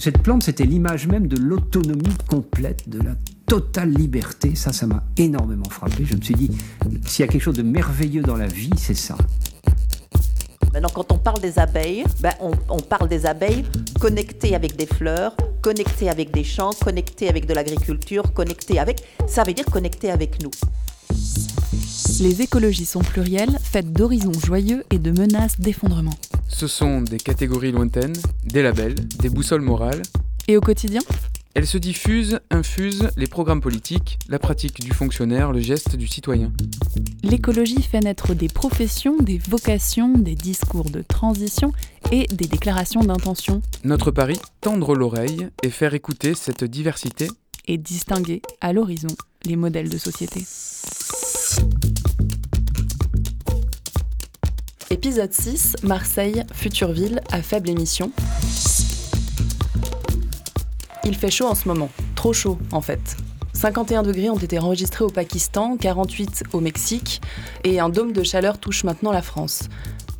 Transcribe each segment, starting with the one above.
Cette plante, c'était l'image même de l'autonomie complète, de la totale liberté. Ça, ça m'a énormément frappé. Je me suis dit, s'il y a quelque chose de merveilleux dans la vie, c'est ça. Maintenant, quand on parle des abeilles, ben, on, on parle des abeilles connectées avec des fleurs, connectées avec des champs, connectées avec de l'agriculture, connectées avec... Ça veut dire connectées avec nous. Les écologies sont plurielles, faites d'horizons joyeux et de menaces d'effondrement. Ce sont des catégories lointaines, des labels, des boussoles morales. Et au quotidien? Elles se diffusent, infusent les programmes politiques, la pratique du fonctionnaire, le geste du citoyen. L'écologie fait naître des professions, des vocations, des discours de transition et des déclarations d'intention. Notre pari, tendre l'oreille et faire écouter cette diversité et distinguer à l'horizon les modèles de société. Épisode 6, Marseille, future ville à faible émission. Il fait chaud en ce moment, trop chaud en fait. 51 degrés ont été enregistrés au Pakistan, 48 au Mexique, et un dôme de chaleur touche maintenant la France.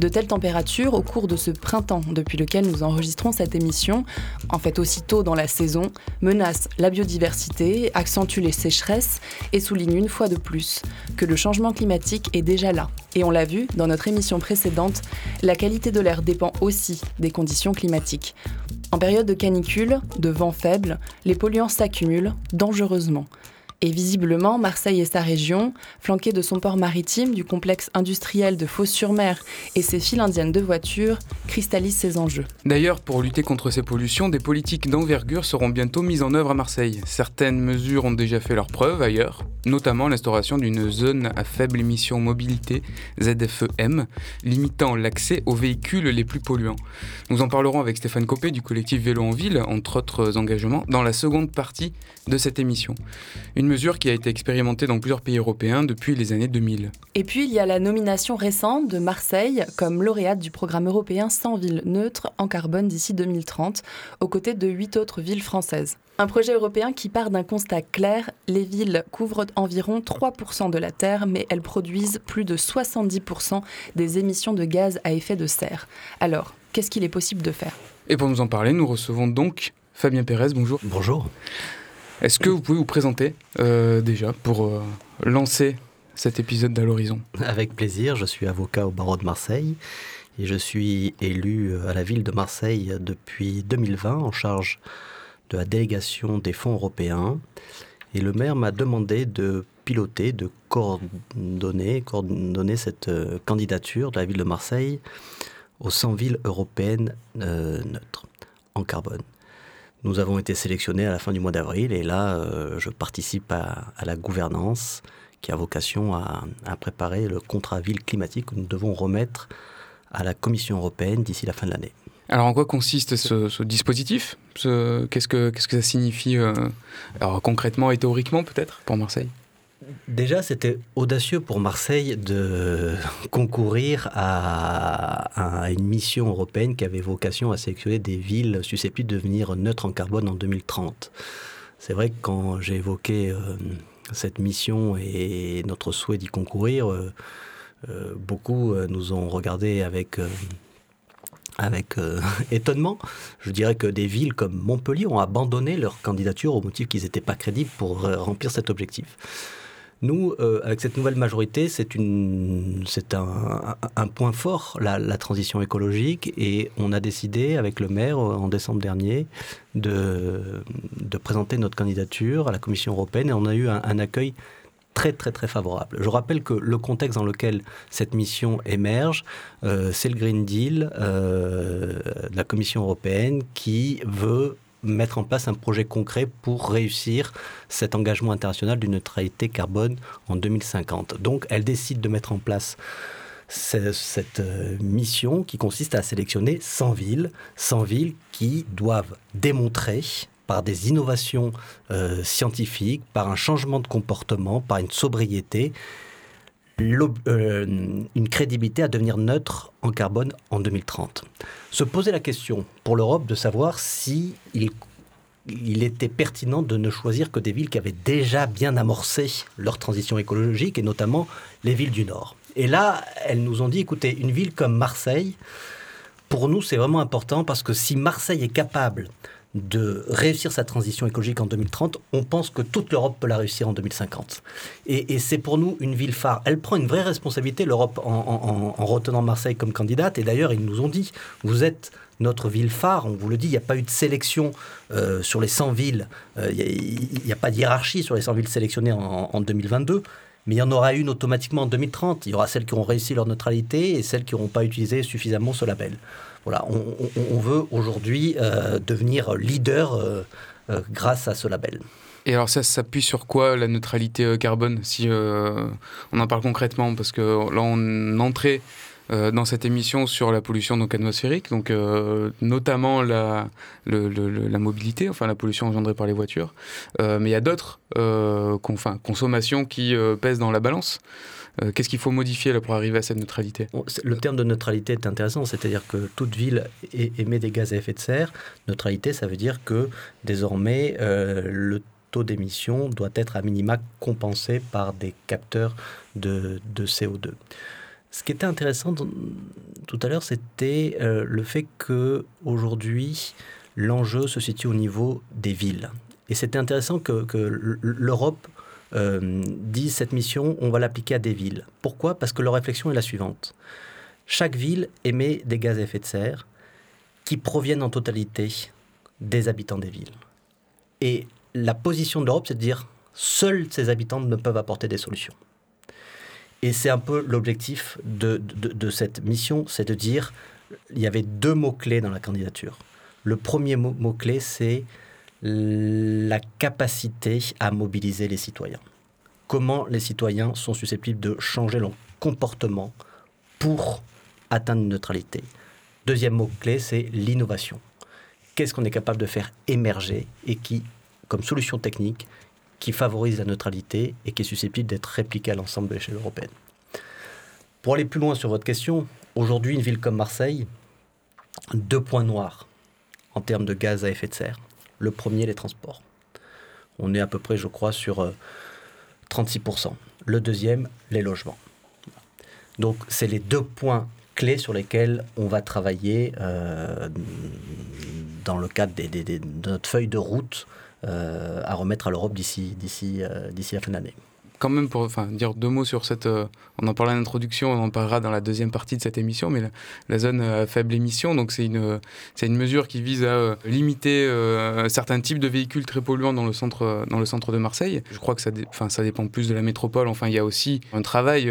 De telles températures, au cours de ce printemps depuis lequel nous enregistrons cette émission, en fait aussitôt dans la saison, menacent la biodiversité, accentuent les sécheresses et soulignent une fois de plus que le changement climatique est déjà là. Et on l'a vu dans notre émission précédente, la qualité de l'air dépend aussi des conditions climatiques. En période de canicule, de vent faible, les polluants s'accumulent dangereusement. Et visiblement, Marseille et sa région, flanquée de son port maritime, du complexe industriel de Fos-sur-Mer et ses files indiennes de voitures, cristallisent ces enjeux. D'ailleurs, pour lutter contre ces pollutions, des politiques d'envergure seront bientôt mises en œuvre à Marseille. Certaines mesures ont déjà fait leurs preuves ailleurs, notamment l'instauration d'une zone à faible émission mobilité, ZFEM, limitant l'accès aux véhicules les plus polluants. Nous en parlerons avec Stéphane Copé du collectif Vélo en Ville, entre autres engagements, dans la seconde partie de cette émission. Mesure qui a été expérimentée dans plusieurs pays européens depuis les années 2000. Et puis il y a la nomination récente de Marseille comme lauréate du programme européen 100 villes neutres en carbone d'ici 2030, aux côtés de huit autres villes françaises. Un projet européen qui part d'un constat clair, les villes couvrent environ 3% de la Terre, mais elles produisent plus de 70% des émissions de gaz à effet de serre. Alors, qu'est-ce qu'il est possible de faire? Et pour nous en parler, nous recevons donc Fabien Pérez, bonjour. Bonjour. Est-ce que vous pouvez vous présenter euh, déjà pour euh, lancer cet épisode d'À l'horizon? Avec plaisir, je suis avocat au barreau de Marseille et je suis élu à la ville de Marseille depuis 2020 en charge de la délégation des fonds européens. Et le maire m'a demandé de piloter, de coordonner, coordonner cette euh, candidature de la ville de Marseille aux 100 villes européennes euh, neutres en carbone. Nous avons été sélectionnés à la fin du mois d'avril et là, euh, je participe à, la gouvernance qui a vocation à, préparer le contrat ville climatique que nous devons remettre à la Commission européenne d'ici la fin de l'année. Alors en quoi consiste ce, dispositif? Qu'est-ce que qu'est-ce que ça signifie euh, alors, concrètement et théoriquement peut-être pour Marseille? Déjà, c'était audacieux pour Marseille de concourir à, une mission européenne qui avait vocation à sélectionner des villes susceptibles de devenir neutres en carbone en 2030. C'est vrai que quand j'ai évoqué euh, cette mission et notre souhait d'y concourir, euh, euh, beaucoup nous ont regardé avec avec étonnement. Je dirais que des villes comme Montpellier ont abandonné leur candidature au motif qu'ils n'étaient pas crédibles pour remplir cet objectif. Nous, euh, avec cette nouvelle majorité, c'est un, point fort, la, transition écologique, et on a décidé, avec le maire, en décembre dernier, de, présenter notre candidature à la Commission européenne, et on a eu un, accueil très très très favorable. Je rappelle que le contexte dans lequel cette mission émerge, euh, c'est le Green Deal euh, de la Commission européenne qui veut mettre en place un projet concret pour réussir cet engagement international d'une neutralité carbone en 2050. Donc elle décide de mettre en place cette euh, mission qui consiste à sélectionner 100 villes, 100 villes qui doivent démontrer par des innovations euh, scientifiques, par un changement de comportement, par une sobriété, euh, une crédibilité à devenir neutre en carbone en 2030. Se poser la question pour l'Europe de savoir si il, était pertinent de ne choisir que des villes qui avaient déjà bien amorcé leur transition écologique, et notamment les villes du Nord. Et là, elles nous ont dit, écoutez, une ville comme Marseille, pour nous, c'est vraiment important parce que si Marseille est capable de réussir sa transition écologique en 2030, on pense que toute l'Europe peut la réussir en 2050. Et, c'est pour nous une ville phare. Elle prend une vraie responsabilité, l'Europe, en, retenant Marseille comme candidate. Et d'ailleurs, ils nous ont dit, vous êtes notre ville phare, on vous le dit, il n'y a pas eu de sélection euh, sur les 100 villes, euh, il n'y a, pas de hiérarchie sur les 100 villes sélectionnées en, en 2022 mais il y en aura une automatiquement en 2030. Il y aura celles qui auront réussi leur neutralité et celles qui n'auront pas utilisé suffisamment ce label. Voilà, on, veut aujourd'hui euh, devenir leader euh, euh, grâce à ce label. Et alors ça s'appuie sur quoi la neutralité carbone Si on en parle concrètement, parce que là on entrait dans cette émission sur la pollution donc atmosphérique, donc notamment la, la mobilité, enfin la pollution engendrée par les voitures. mais il y a d'autres consommations qui pèsent dans la balance. Euh, qu'est-ce qu'il faut modifier là, pour arriver à cette neutralité? Le terme de neutralité est intéressant, c'est-à-dire que toute ville émet des gaz à effet de serre. Neutralité, ça veut dire que désormais, euh, le taux d'émission doit être à minima compensé par des capteurs de, CO2. Ce qui était intéressant tout à l'heure, c'était euh, le fait que aujourd'hui, l'enjeu se situe au niveau des villes. Et c'était intéressant que l'Europe euh, disent cette mission, on va l'appliquer à des villes. Pourquoi? Parce que leur réflexion est la suivante. Chaque ville émet des gaz à effet de serre qui proviennent en totalité des habitants des villes. Et la position de l'Europe, c'est de dire seuls ces habitants ne peuvent apporter des solutions. Et c'est un peu l'objectif de, de, cette mission, c'est de dire, il y avait deux mots-clés dans la candidature. Le premier mot-clé, c'est la capacité à mobiliser les citoyens. Comment les citoyens sont susceptibles de changer leur comportement pour atteindre une neutralité? Deuxième mot-clé, c'est l'innovation. Qu'est-ce qu'on est capable de faire émerger et qui, comme solution technique, qui favorise la neutralité et qui est susceptible d'être répliquée à l'ensemble de l'échelle européenne? Pour aller plus loin sur votre question, aujourd'hui, une ville comme Marseille, deux points noirs en termes de gaz à effet de serre. Le premier, les transports. On est à peu près, je crois, sur 36%. Euh, Le deuxième, les logements. Donc, c'est les deux points clés sur lesquels on va travailler euh, dans le cadre de notre feuille de route euh, à remettre à l'Europe d'ici la fin d'année quand même pour enfin, dire deux mots sur cette. Euh, on en parlait en introduction, on en parlera dans la deuxième partie de cette émission, mais la, zone à faible émission, donc c'est une, c'est une mesure qui vise à euh, limiter euh, certains types de véhicules très polluants dans le centre, dans le centre de Marseille. Je crois que ça, enfin, ça dépend plus de la métropole. Enfin, il y a aussi un travail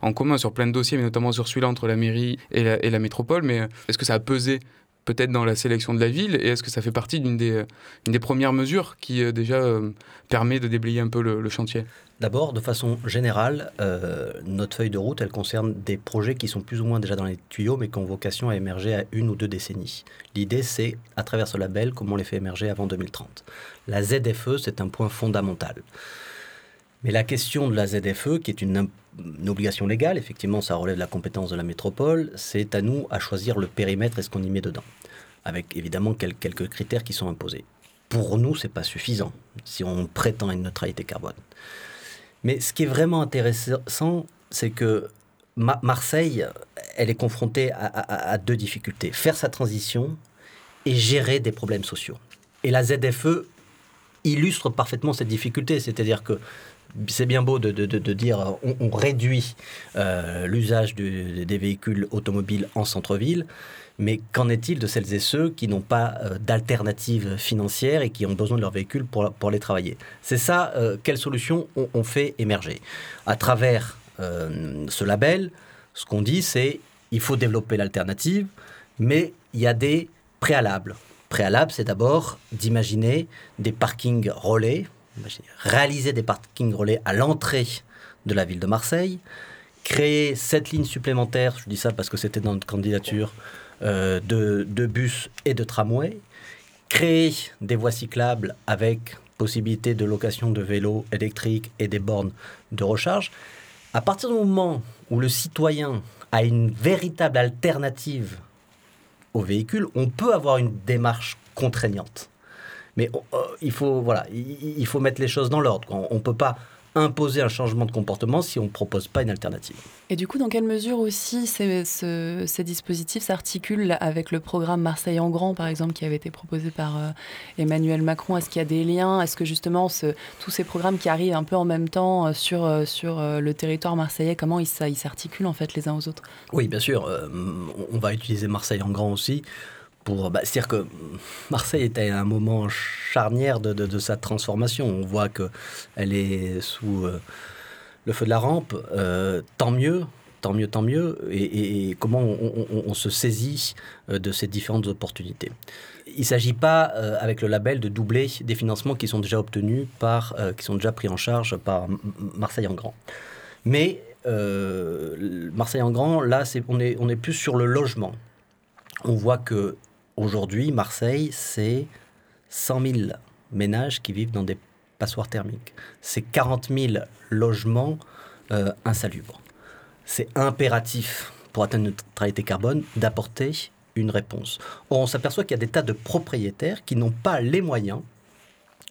en commun sur plein de dossiers, mais notamment sur celui-là entre la mairie et la, et la métropole. Mais est-ce que ça a pesé peut-être dans la sélection de la ville Et est-ce que ça fait partie d'une des, premières mesures qui déjà permet de déblayer un peu le chantier? D'abord, de façon générale, euh, notre feuille de route, elle concerne des projets qui sont plus ou moins déjà dans les tuyaux, mais qui ont vocation à émerger à une ou deux décennies. L'idée, c'est, à travers ce label, comment on les fait émerger avant 2030. La ZFE, c'est un point fondamental. Mais la question de la ZFE, qui est une, obligation légale, effectivement, ça relève de la compétence de la métropole, c'est à nous à choisir le périmètre et ce qu'on y met dedans, avec évidemment quelques critères qui sont imposés. Pour nous, c'est pas suffisant si on prétend une neutralité carbone. Mais ce qui est vraiment intéressant, c'est que Marseille, elle est confrontée à, deux difficultés. Faire sa transition et gérer des problèmes sociaux. Et la ZFE illustre parfaitement cette difficulté. C'est-à-dire que c'est bien beau de, dire on, réduit euh, l'usage des véhicules automobiles en centre-ville, mais qu'en est-il de celles et ceux qui n'ont pas euh, d'alternative financière et qui ont besoin de leur véhicule pour, aller travailler? C'est ça, euh, quelle solution on, fait émerger? À travers ce label, ce qu'on dit, c'est il faut développer l'alternative, mais il y a des préalables. Préalable, c'est d'abord d'imaginer des parkings relais, réaliser des parkings relais à l'entrée de la ville de Marseille, créer sept lignes supplémentaires, je dis ça parce que c'était dans notre candidature, euh, de, bus et de tramway, créer des voies cyclables avec possibilité de location de vélos électriques et des bornes de recharge. À partir du moment où le citoyen a une véritable alternative au véhicule, on peut avoir une démarche contraignante. Mais euh, il, faut, voilà, il, faut mettre les choses dans l'ordre. On ne peut pas imposer un changement de comportement si on ne propose pas une alternative. Et du coup, dans quelle mesure aussi ces, ces dispositifs s'articulent avec le programme Marseille en grand, par exemple, qui avait été proposé par euh, Emmanuel Macron? Est-ce qu'il y a des liens? Est-ce que justement tous ces programmes qui arrivent un peu en même temps euh, sur, euh, sur le territoire marseillais, comment ils s'articulent en fait les uns aux autres? Oui, bien sûr. on va utiliser Marseille en grand aussi pour. Bah, C'est-à-dire que Marseille était à un moment charnière de, de, sa transformation. On voit qu'elle est sous euh, le feu de la rampe. Euh, tant mieux, tant mieux, tant mieux. Et, comment on, se saisit euh, de ces différentes opportunités. Il ne s'agit pas, avec le label, de doubler des financements qui sont déjà obtenus par, qui sont déjà pris en charge par Marseille en grand. Mais Marseille en grand, là, on, est, on est plus sur le logement. On voit que Aujourd'hui, Marseille, c'est 100 000 ménages qui vivent dans des passoires thermiques. C'est 40 000 logements euh, insalubres. C'est impératif pour atteindre notre neutralité carbone d'apporter une réponse. On s'aperçoit qu'il y a des tas de propriétaires qui n'ont pas les moyens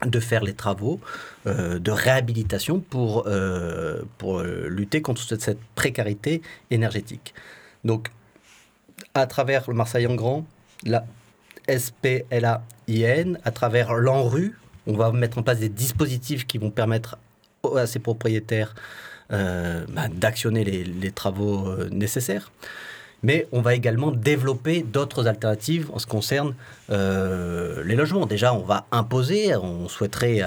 de faire les travaux euh, de réhabilitation pour, euh, pour lutter contre cette précarité énergétique. Donc, à travers le Marseille en grand, la SPLAIN, à travers l'ANRU. On va mettre en place des dispositifs qui vont permettre à ces propriétaires euh, bah, d'actionner les, travaux euh, nécessaires. Mais on va également développer d'autres alternatives en ce qui concerne euh, les logements. Déjà, on va imposer, on souhaiterait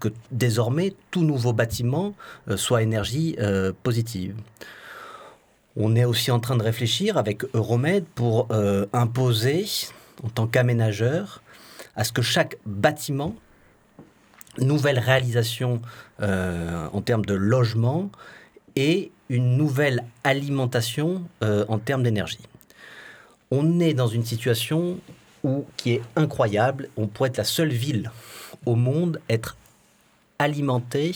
que désormais tout nouveau bâtiment soit énergie positive. On est aussi en train de réfléchir avec Euromed pour euh, imposer, en tant qu'aménageur, à ce que chaque bâtiment, nouvelle réalisation euh, en termes de logement, ait une nouvelle alimentation euh, en termes d'énergie. On est dans une situation où, qui est incroyable. On pourrait être la seule ville au monde être alimentée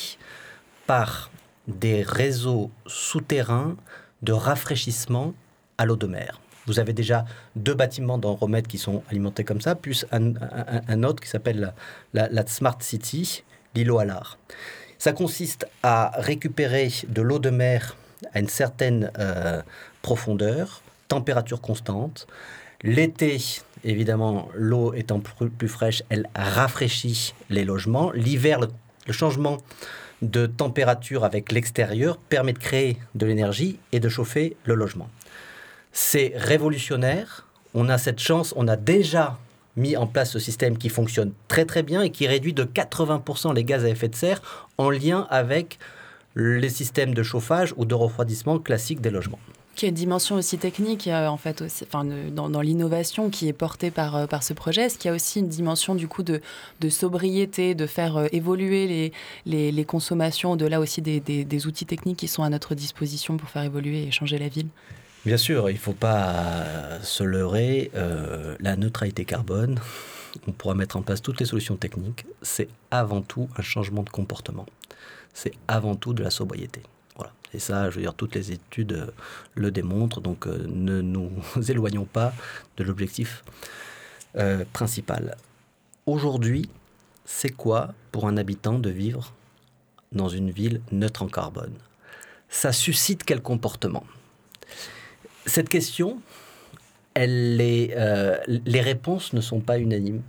par des réseaux souterrains de rafraîchissement à l'eau de mer. Vous avez déjà deux bâtiments dans Romède qui sont alimentés comme ça, plus un, autre qui s'appelle la, Smart City, l'îlot à l'art. Ça consiste à récupérer de l'eau de mer à une certaine euh, profondeur, température constante. L'été, évidemment, l'eau étant plus, fraîche, elle rafraîchit les logements. L'hiver, le changement de température avec l'extérieur permet de créer de l'énergie et de chauffer le logement. C'est révolutionnaire. On a cette chance, on a déjà mis en place ce système qui fonctionne très très bien et qui réduit de 80% les gaz à effet de serre en lien avec les systèmes de chauffage ou de refroidissement classiques des logements qui a une dimension aussi technique, euh, en fait, enfin, dans, l'innovation qui est portée par, euh, par ce projet. Est-ce qu'il y a aussi une dimension, du coup, de, de sobriété, de faire euh, évoluer les, les, consommations, de là aussi des, des, outils techniques qui sont à notre disposition pour faire évoluer et changer la ville? Bien sûr, il ne faut pas se leurrer. la neutralité carbone, on pourra mettre en place toutes les solutions techniques. C'est avant tout un changement de comportement. C'est avant tout de la sobriété. Et ça, je veux dire, toutes les études euh, le démontrent. Donc, euh, ne nous éloignons pas de l'objectif euh, principal. Aujourd'hui, c'est quoi pour un habitant de vivre dans une ville neutre en carbone? Ça suscite quel comportement? Cette question, les réponses ne sont pas unanimes.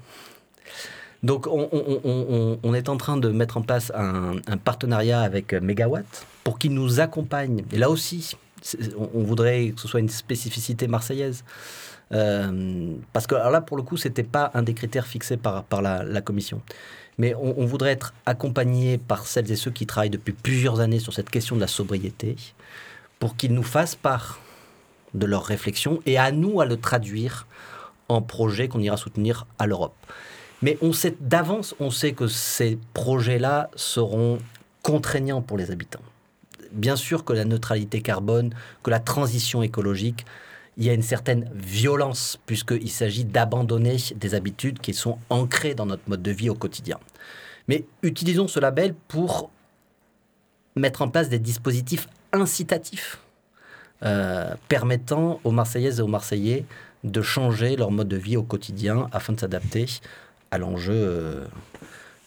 Donc, on, est en train de mettre en place un, partenariat avec Megawatt pour qu'ils nous accompagnent. Et là aussi, on, voudrait que ce soit une spécificité marseillaise. Euh, parce que là, pour le coup, c'était pas un des critères fixés par, la, commission. Mais on, voudrait être accompagné par celles et ceux qui travaillent depuis plusieurs années sur cette question de la sobriété, pour qu'ils nous fassent part de leurs réflexions et à nous à le traduire en projet qu'on ira soutenir à l'Europe. Mais on sait d'avance, on sait que ces projets-là seront contraignants pour les habitants. Bien sûr que la neutralité carbone, que la transition écologique, il y a une certaine violence puisqu'il s'agit d'abandonner des habitudes qui sont ancrées dans notre mode de vie au quotidien. Mais utilisons ce label pour mettre en place des dispositifs incitatifs euh, permettant aux Marseillaises et aux Marseillais de changer leur mode de vie au quotidien afin de s'adapter à l'enjeu euh,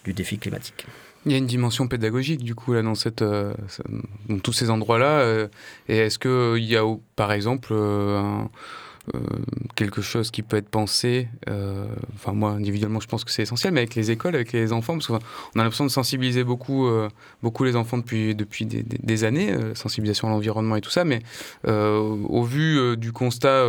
du défi climatique. Il y a une dimension pédagogique du coup là dans, euh, tous ces endroits-là. Euh, et est-ce qu'il y a par exemple quelque chose qui peut être pensé, enfin moi individuellement je pense que c'est essentiel, mais avec les écoles, avec les enfants, parce qu'on a l'impression de sensibiliser beaucoup, beaucoup les enfants depuis, depuis des, des années, sensibilisation à l'environnement et tout ça, mais au vu du constat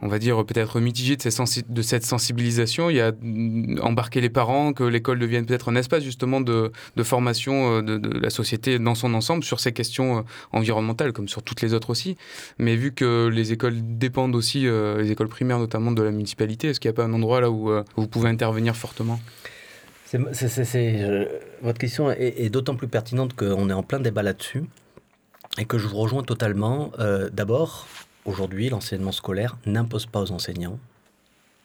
on va dire, peut-être mitigé de, cette sensibilisation. Il y a mm, embarquer les parents, que l'école devienne peut-être un espace justement de, formation euh, de, la société dans son ensemble sur ces questions euh, environnementales, comme sur toutes les autres aussi. Mais vu que les écoles dépendent aussi, euh, les écoles primaires notamment, de la municipalité, est-ce qu'il n'y a pas un endroit là où vous pouvez intervenir fortement? Votre question est, d'autant plus pertinente qu'on est en plein débat là-dessus et que je vous rejoins totalement. D'abord, Aujourd'hui, l'enseignement scolaire n'impose pas aux enseignants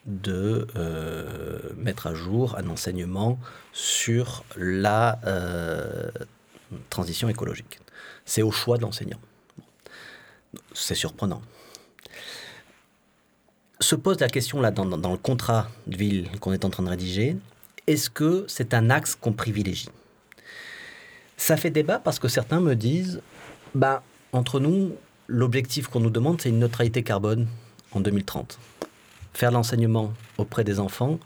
de euh, mettre à jour un enseignement sur la euh, transition écologique. C'est au choix de l'enseignant. C'est surprenant. Se pose la question là dans, le contrat de ville qu'on est en train de rédiger, est-ce que c'est un axe qu'on privilégie? Ça fait débat parce que certains me disent, bah, entre nous, l'objectif qu'on nous demande, c'est une neutralité carbone en 2030. Faire l'enseignement auprès des enfants,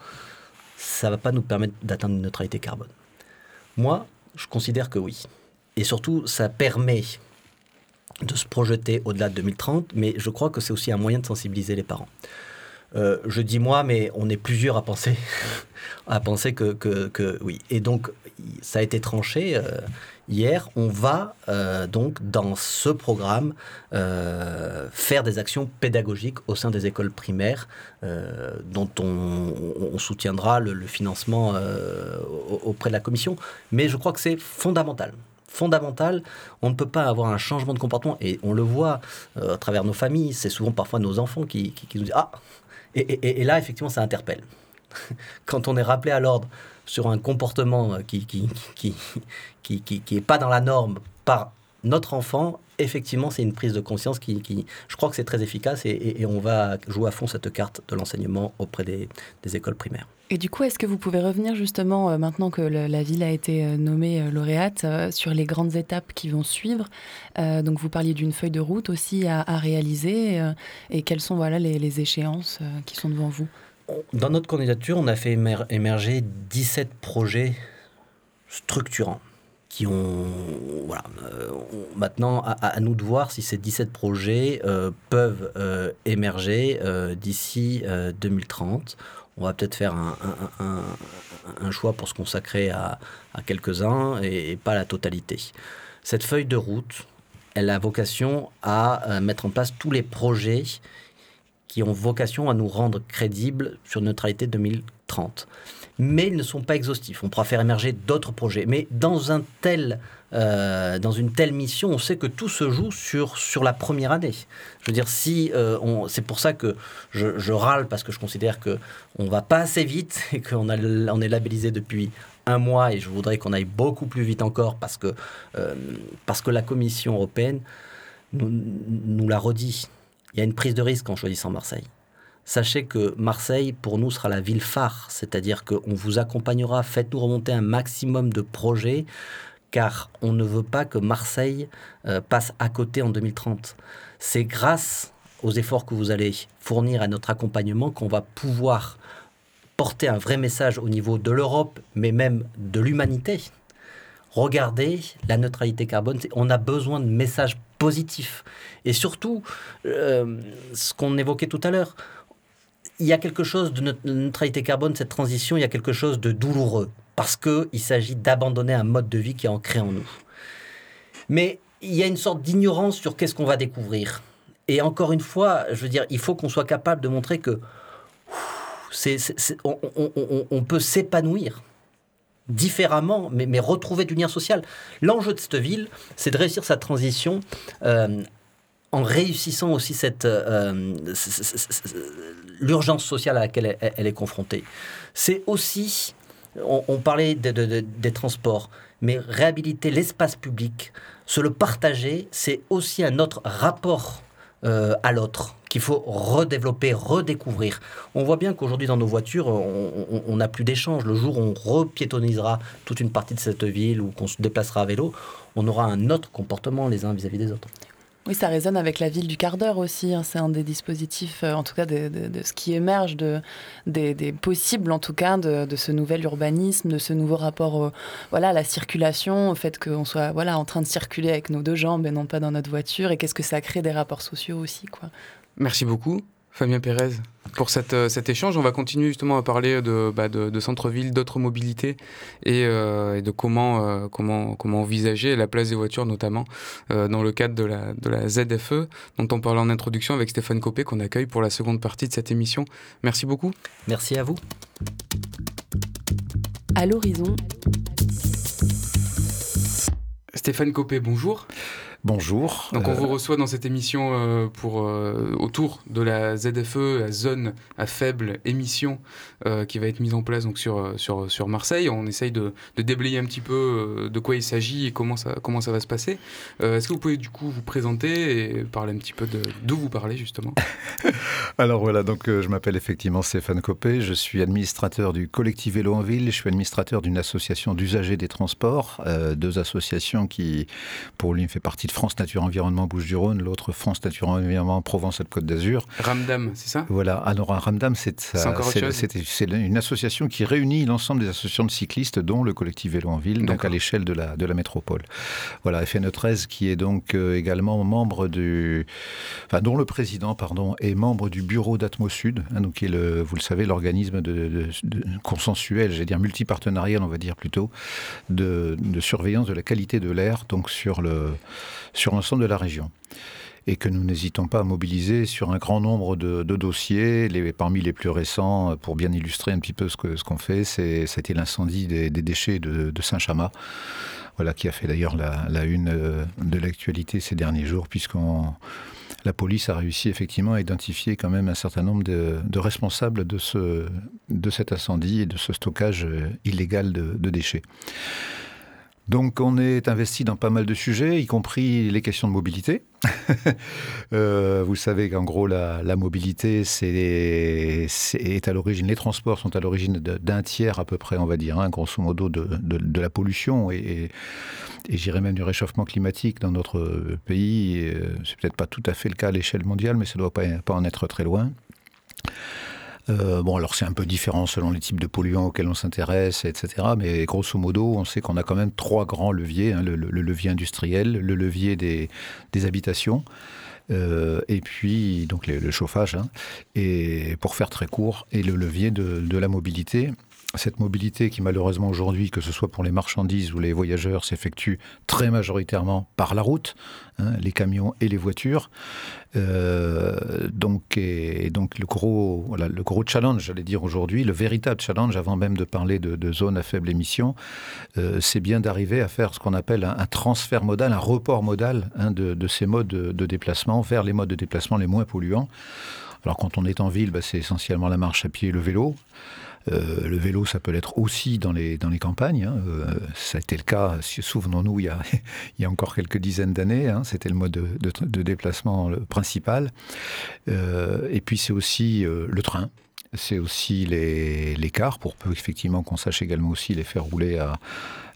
ça ne va pas nous permettre d'atteindre une neutralité carbone. Moi, je considère que oui. Et surtout, ça permet de se projeter au-delà de 2030, mais je crois que c'est aussi un moyen de sensibiliser les parents. Euh, je dis moi, mais on est plusieurs à penser, à penser que, que, oui. Et donc, ça a été tranché. Euh, hier, on va euh, donc dans ce programme euh, faire des actions pédagogiques au sein des écoles primaires euh, dont on, soutiendra le, financement auprès de la commission. Mais je crois que c'est fondamental fondamental. On ne peut pas avoir un changement de comportement et on le voit à travers nos familles. C'est souvent parfois nos enfants qui, nous disent Ah et, et, là, effectivement, ça interpelle. Quand on est rappelé à l'ordre sur un comportement qui, qui, qui, qui, qui, est pas dans la norme par notre enfant, effectivement, c'est une prise de conscience qui, qui je crois que c'est très efficace et, on va jouer à fond cette carte de l'enseignement auprès des, des, écoles primaires. Et du coup, est-ce que vous pouvez revenir justement, euh, maintenant que la ville a été euh, nommée euh, lauréate, sur les grandes étapes qui vont suivre Donc, vous parliez d'une feuille de route aussi à, à réaliser et quelles sont voilà, les, les échéances qui sont devant vous? Dans notre candidature, on a fait émerger 17 projets structurants qui ont. Voilà. Euh, maintenant, à, nous de voir si ces 17 projets euh, peuvent euh, émerger d'ici 2030. On va peut-être faire un, choix pour se consacrer à, à quelques-uns et, et, pas la totalité. Cette feuille de route, elle a vocation à mettre en place tous les projets qui ont vocation à nous rendre crédibles sur neutralité 2030 mais ils ne sont pas exhaustifs. On pourra faire émerger d'autres projets. Mais dans, un tel, euh, dans une telle mission, on sait que tout se joue sur, sur la première année. Je veux dire, euh, c'est pour ça que je, râle, parce que je considère qu'on ne va pas assez vite et qu'on on est labellisé depuis un mois et je voudrais qu'on aille beaucoup plus vite encore parce que, euh, parce que la Commission européenne nous l'a redit. Il y a une prise de risque en choisissant Marseille sachez que Marseille, pour nous, sera la ville phare, c'est-à-dire qu'on vous accompagnera, faites-nous remonter un maximum de projets, car on ne veut pas que Marseille euh, passe à côté en 2030. C'est grâce aux efforts que vous allez fournir à notre accompagnement qu'on va pouvoir porter un vrai message au niveau de l'Europe, mais même de l'humanité. Regardez la neutralité carbone, on a besoin de messages positifs. Et surtout, euh, ce qu'on évoquait tout à l'heure, il y a quelque chose de neutralité carbone, cette transition, il y a quelque chose de douloureux, parce qu'il s'agit d'abandonner un mode de vie qui est ancré en nous. Mais il y a une sorte d'ignorance sur qu'est-ce qu'on va découvrir. Et encore une fois, je veux dire, il faut qu'on soit capable de montrer que on, peut s'épanouir différemment, mais, retrouver du lien social. L'enjeu de cette ville, c'est de réussir sa transition euh, en réussissant aussi cette, euh, l'urgence sociale à laquelle elle, est confrontée. C'est aussi, on, parlait des transports, mais réhabiliter l'espace public, se le partager, c'est aussi un autre rapport euh, à l'autre qu'il faut redévelopper, redécouvrir. On voit bien qu'aujourd'hui dans nos voitures, on n'a plus d'échange. Le jour où on repiétonisera toute une partie de cette ville ou qu'on se déplacera à vélo, on aura un autre comportement les uns vis-à-vis des autres. Oui, ça résonne avec la ville du quart d'heure aussi. Hein. C'est un des dispositifs, euh, en tout cas, de, ce qui émerge, de, des, possibles, en tout cas, de, ce nouvel urbanisme, de ce nouveau rapport voilà, à la circulation, au fait qu'on soit voilà, en train de circuler avec nos deux jambes et non pas dans notre voiture. Et qu'est-ce que ça crée des rapports sociaux aussi. Quoi. Merci beaucoup. Fabien Pérez, pour cette, euh, cet échange. On va continuer justement à parler de, bah, de, centre-ville, d'autres mobilités et, euh, de comment, euh, comment, comment envisager la place des voitures, notamment dans le cadre de la, de la ZFE, dont on parlait en introduction avec Stéphane Copé, qu'on accueille pour la seconde partie de cette émission. Merci beaucoup. Merci à vous. À l'horizon. Stéphane Copé, bonjour. Bonjour. Donc on vous reçoit dans cette émission euh, pour, euh, autour de la ZFE, la zone à faible émission euh, qui va être mise en place donc, sur, sur, sur Marseille. On essaye de, de déblayer un petit peu de quoi il s'agit et comment ça, comment ça va se passer. Est-ce que vous pouvez du coup vous présenter et parler un petit peu d'où vous parlez justement? Alors voilà, donc je m'appelle effectivement Stéphane Copé, je suis administrateur du collectif Vélo en Ville, je suis administrateur d'une association d'usagers des transports, deux associations qui pour l'une fait partie de France Nature Environnement Bouches-du-Rhône, l'autre France Nature Environnement Provence-Côte d'Azur. Ramdam, c'est ça? Voilà. Alors, Ramdam, c'est une association qui réunit l'ensemble des associations de cyclistes, dont le collectif Vélo en Ville, donc à l'échelle de la, de la métropole. Voilà, FNE13, qui est donc euh, également membre du. Enfin, dont le président, pardon, est membre du bureau d'Atmo Sud, hein, donc qui est, le, vous le savez, l'organisme de, consensuel, j'allais dire multipartenarial, on va dire plutôt, de, de surveillance de la qualité de l'air, donc sur le sur l'ensemble de la région et que nous n'hésitons pas à mobiliser sur un grand nombre de, dossiers. Parmi les plus récents, pour bien illustrer un petit peu ce qu'on ce qu'on fait, c'était l'incendie des, déchets de, Saint-Chamas, voilà, qui a fait d'ailleurs la, une euh, de l'actualité ces derniers jours, puisque la police a réussi effectivement à identifier quand même un certain nombre de, responsables de, ce, de cet incendie et de ce stockage euh, illégal de déchets. Donc on est investi dans pas mal de sujets, y compris les questions de mobilité. Euh, vous savez qu'en gros, la, mobilité, c'est, est à l'origine, les transports sont à l'origine d'un tiers à peu près, on va dire, hein, grosso modo, de, la pollution et, j'irais même du réchauffement climatique dans notre pays. C'est peut-être pas tout à fait le cas à l'échelle mondiale, mais ça ne doit pas en être très loin. Euh, bon, alors c'est un peu différent selon les types de polluants auxquels on s'intéresse, etc. Mais grosso modo, on sait qu'on a quand même trois grands leviers hein, le, levier industriel, le levier des, habitations. Euh, et puis donc le, chauffage, hein. et pour faire très court, et le levier de la mobilité cette mobilité qui malheureusement aujourd'hui, que ce soit pour les marchandises ou les voyageurs, s'effectue très majoritairement par la route, hein, les camions et les voitures. Euh, donc, et, donc le gros, le gros challenge, j'allais dire aujourd'hui, le véritable challenge, avant même de parler de, de zones à faible émission, euh, c'est bien d'arriver à faire ce qu'on appelle un, transfert modal, un report modal hein, de, ces modes de, déplacement vers les modes de déplacement les moins polluants. Alors quand on est en ville, bah, c'est essentiellement la marche à pied et le vélo. Euh, le vélo, ça peut l'être aussi dans les, dans les campagnes. Hein. Euh, ça a été le cas, souvenons-nous, il, y a, il y a encore quelques dizaines d'années. Hein. C'était le mode de, déplacement principal. Euh, et puis c'est aussi le train. C'est aussi les, les, cars, pour effectivement qu'on sache également aussi les faire rouler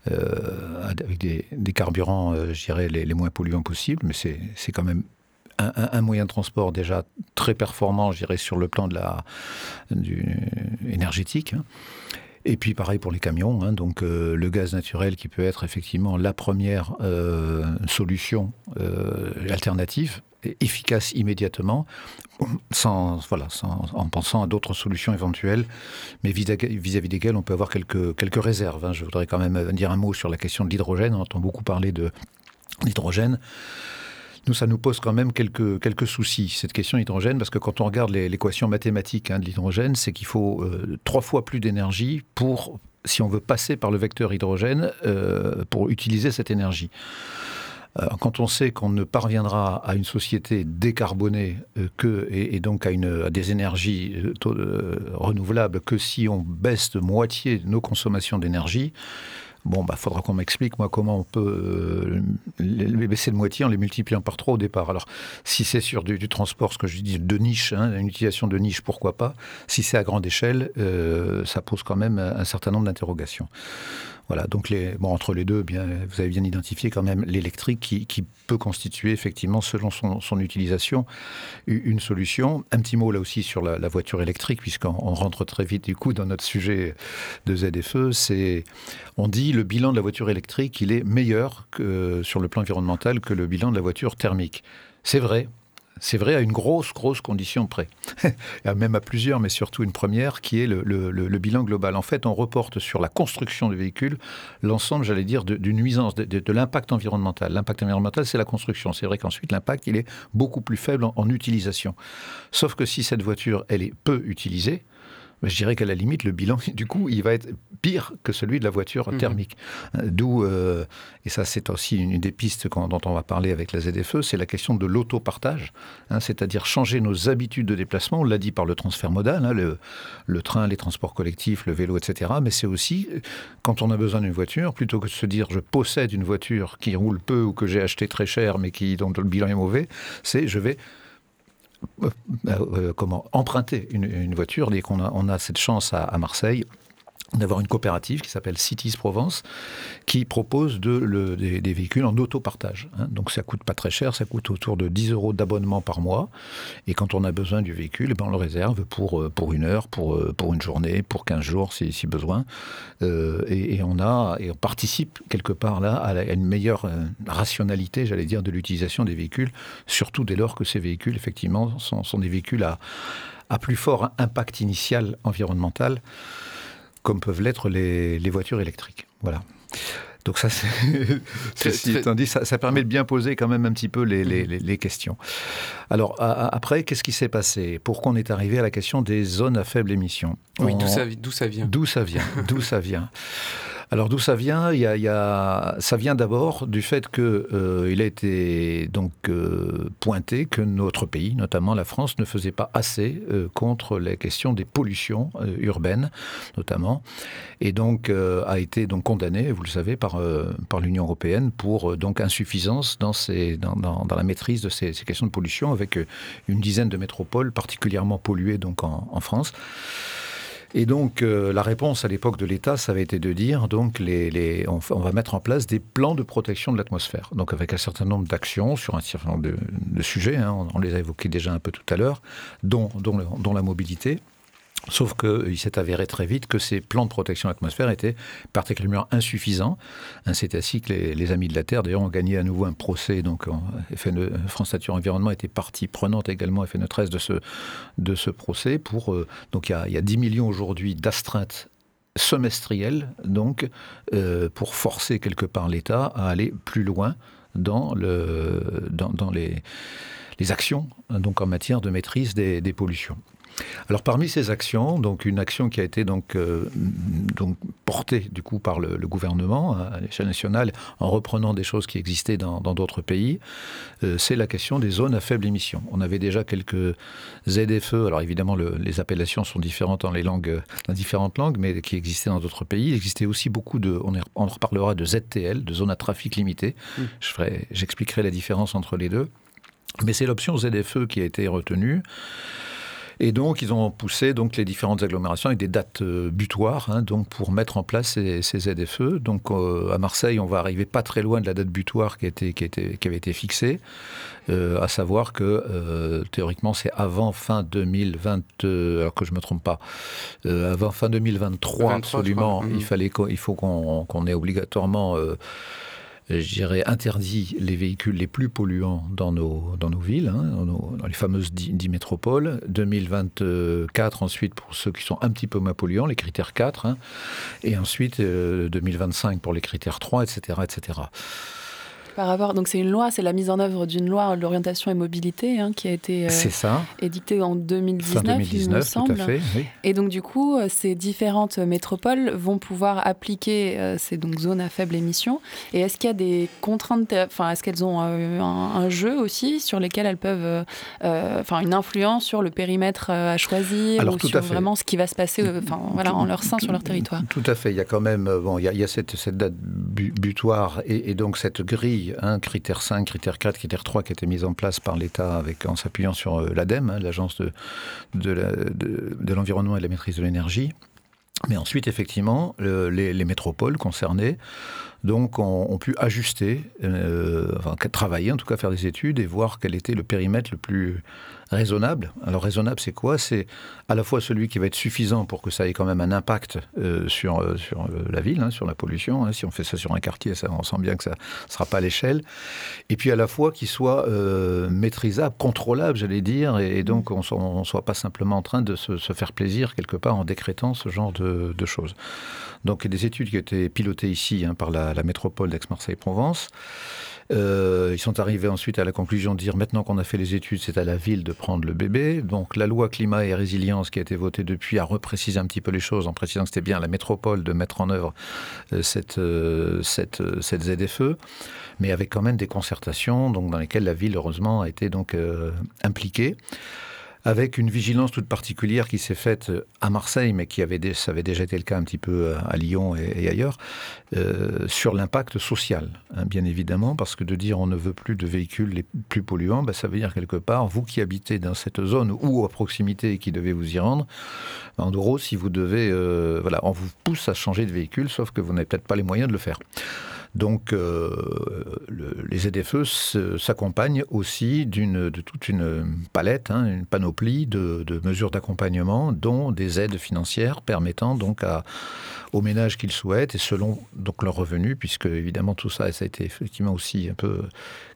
avec des, carburants, je dirais, les, les, moins polluants possibles. Mais c'est quand même un, moyen de transport déjà très performant, je dirais, sur le plan de la, énergétique. Et puis pareil pour les camions, hein. donc euh, le gaz naturel qui peut être effectivement la première euh, solution euh, alternative, efficace immédiatement, sans, voilà, en pensant à d'autres solutions éventuelles, mais vis-à-vis desquelles on peut avoir quelques, quelques réserves. Hein. Je voudrais quand même dire un mot sur la question de l'hydrogène. On entend beaucoup parler de l'hydrogène nous, ça nous pose quand même quelques, soucis, cette question hydrogène, parce que quand on regarde l'équation mathématique hein, de l'hydrogène, c'est qu'il faut euh, trois fois plus d'énergie pour, si on veut passer par le vecteur hydrogène, euh, pour utiliser cette énergie. Euh, quand on sait qu'on ne parviendra à une société décarbonée que, et, donc à, une, à des énergies renouvelables que si on baisse de moitié nos consommations d'énergie, Bon, bah, faudra qu'on m'explique, moi, comment on peut les baisser de moitié en les multipliant par trois au départ. Alors, si c'est sur du, transport, ce que je dis, de niche, hein, une utilisation de niche, pourquoi pas. Si c'est à grande échelle, ça pose quand même un certain nombre d'interrogations. Voilà, donc les, bon, entre les deux, bien, vous avez bien identifié quand même l'électrique qui, peut constituer effectivement, selon son, utilisation, une solution. Un petit mot là aussi sur la, voiture électrique, puisqu'on rentre très vite du coup dans notre sujet de ZFE. C'est, on dit le bilan de la voiture électrique, il est meilleur sur le plan environnemental que le bilan de la voiture thermique. C'est vrai, c'est vrai à une grosse, grosse condition près. Même à plusieurs, mais surtout une première, qui est le, bilan global. En fait, on reporte sur la construction du véhicule l'ensemble, j'allais dire, d'une nuisance, de, l'impact environnemental. L'impact environnemental, c'est la construction. C'est vrai qu'ensuite, l'impact, il est beaucoup plus faible en utilisation. Sauf que si cette voiture, elle est peu utilisée, je dirais qu'à la limite, le bilan, du coup, il va être pire que celui de la voiture mhm. thermique. Euh, d'où, euh, et ça c'est aussi une des pistes dont on va parler avec la ZFE, c'est la question de l'autopartage, hein, c'est-à-dire changer nos habitudes de déplacement, on l'a dit par le transfert modal, hein, le, train, les transports collectifs, le vélo, etc. Mais c'est aussi, quand on a besoin d'une voiture, plutôt que de se dire je possède une voiture qui roule peu ou que j'ai acheté très cher mais qui, dont le bilan est mauvais, c'est je vais euh, euh, comment emprunter une, voiture dès qu'on a, cette chance à Marseille d'avoir une coopérative qui s'appelle Cities Provence qui propose de, des, véhicules en autopartage. Hein. Donc ça coûte pas très cher, ça coûte autour de 10 euros d'abonnement par mois. Et quand on a besoin du véhicule, eh ben on le réserve pour, euh, pour une heure, pour, euh, pour une journée, pour 15 jours si, si besoin. Euh, et, on a, et on participe quelque part là à, une meilleure rationalité, j'allais dire, de l'utilisation des véhicules, surtout dès lors que ces véhicules, effectivement, sont, sont des véhicules à, à plus fort impact initial environnemental comme peuvent l'être les, voitures électriques. Voilà. Donc ça, ceci étant dit, ça, permet de bien poser quand même un petit peu les, mhm. questions. Alors après, qu'est-ce qui s'est passé Pourquoi on est arrivé à la question des zones à faible émission? Oui, d'où ça, ça, vient? D'où ça vient D'où ça vient? alors d'où ça vient? Il y, a, Ça vient d'abord du fait qu'il euh, a été donc euh, pointé que notre pays, notamment la France, ne faisait pas assez euh, contre les questions des pollutions urbaines, notamment, et donc a été donc condamné, vous le savez, par par l'Union européenne pour donc insuffisance dans, ces, dans, dans, la maîtrise de ces, ces, questions de pollution, avec une dizaine de métropoles particulièrement polluées donc en, en France. Et donc, euh, la réponse à l'époque de l'État, ça avait été de dire, donc, on, va mettre en place des plans de protection de l'atmosphère. Donc, avec un certain nombre d'actions sur un certain nombre de, sujets, hein, on, les a évoqués déjà un peu tout à l'heure, dont la mobilité. Sauf qu'il s'est avéré très vite que ces plans de protection de l'atmosphère étaient particulièrement insuffisants. C'est ainsi que les, Amis de la Terre, d'ailleurs, ont gagné à nouveau un procès. Donc, France Nature Environnement était partie prenante également, FNE 13, de ce, de ce procès. Pour, euh, donc, il y, y, a, 10 millions aujourd'hui d'astreintes semestrielles, donc, euh, pour forcer quelque part l'État à aller plus loin dans, le, dans les, les actions donc, en matière de maîtrise des, des pollutions. Alors parmi ces actions, donc une action qui a été donc, euh, donc portée du coup par le, gouvernement hein, à l'échelle nationale en reprenant des choses qui existaient dans d'autres pays, euh, c'est la question des zones à faible émission. On avait déjà quelques ZFE, alors évidemment les appellations sont différentes dans les langues, dans différentes langues, mais qui existaient dans d'autres pays. Il existait aussi beaucoup de, on, on reparlera de ZTL, de zones à trafic limité. Mmh. J'expliquerai la différence entre les deux. Mais c'est l'option ZFE qui a été retenue. Et donc, ils ont poussé donc les différentes agglomérations avec des dates euh, butoirs, hein, donc pour mettre en place ces, ZFE. Donc, euh, à Marseille, on va arriver pas très loin de la date butoir qui, avait été fixée, euh, à savoir que théoriquement, c'est avant fin 2020, alors que je me trompe pas, avant fin 2023, absolument. Il mhm. fallait, il faut qu'on ait obligatoirement je dirais, interdit les véhicules les plus polluants dans nos, dans nos villes, hein, dans, les fameuses 10, métropoles. 2024 ensuite pour ceux qui sont un petit peu moins polluants, les critères 4. Hein. et ensuite 2025 euh, pour les critères 3, etc. etc. Par rapport, donc c'est une loi, c'est la mise en œuvre d'une loi l'orientation et mobilité hein, qui a été euh, édictée en 2019, 2019 il me semble. Tout à fait, Et donc du coup, euh, ces différentes métropoles vont pouvoir appliquer euh, ces donc zones à faible émission. Et est-ce qu'il y a des contraintes, enfin est-ce qu'elles ont un, jeu aussi sur lesquels elles peuvent, enfin une influence sur le périmètre à choisir ou sur vraiment ce qui va se passer, enfin voilà, en leur sein sur leur territoire? Tout à fait. Il y a quand même, bon, il y a, cette, cette, date butoir et, et donc cette grille, hein, critère 5, critère 4, critère 3 qui a été mise en place par l'État en s'appuyant sur euh, l'ADEME, hein, l'Agence de, l'environnement et de la maîtrise de l'énergie. Mais ensuite, effectivement, les, métropoles concernées donc ont, pu ajuster, euh, enfin, travailler en tout cas, faire des études et voir quel était le périmètre le plus raisonnable. Alors raisonnable, c'est quoi? C'est à la fois celui qui va être suffisant pour que ça ait quand même un impact euh, sur, euh, sur la ville, hein, sur la pollution. Hein. Si on fait ça sur un quartier, ça, on sent bien que ça ne sera pas à l'échelle. Et puis à la fois qui soit maîtrisable, contrôlable, j'allais dire, et, donc on ne soit pas simplement en train de se, faire plaisir quelque part en décrétant ce genre de choses. Donc, des études qui été pilotées ici hein, par la, métropole d'Aix-Marseille-Provence. Euh, ils sont arrivés ensuite à la conclusion de dire maintenant qu'on a fait les études, c'est à la ville de prendre le bébé. Donc la loi climat et résilience qui a été votée depuis a reprécisé un petit peu les choses en précisant que c'était bien à la métropole de mettre en œuvre euh, cette, euh, cette, cette, ZFE, mais avec quand même des concertations donc, dans lesquelles la ville, heureusement, a été donc impliquée avec une vigilance toute particulière qui s'est faite euh, à Marseille, mais qui avait, ça avait déjà été le cas un petit peu euh, à Lyon et, ailleurs, euh, sur l'impact social, hein, bien évidemment, parce que de dire on ne veut plus de véhicules les plus polluants, ben, ça veut dire quelque part, vous qui habitez dans cette zone ou à proximité et qui devez vous y rendre, en gros, si vous devez, voilà, on vous pousse à changer de véhicule, sauf que vous n'avez peut-être pas les moyens de le faire. Donc euh, les ZFE s'accompagnent aussi de toute une palette, hein, une panoplie de, mesures d'accompagnement, dont des aides financières permettant donc aux ménages qu'ils souhaitent et selon donc leurs revenus, puisque évidemment tout ça a été effectivement aussi un peu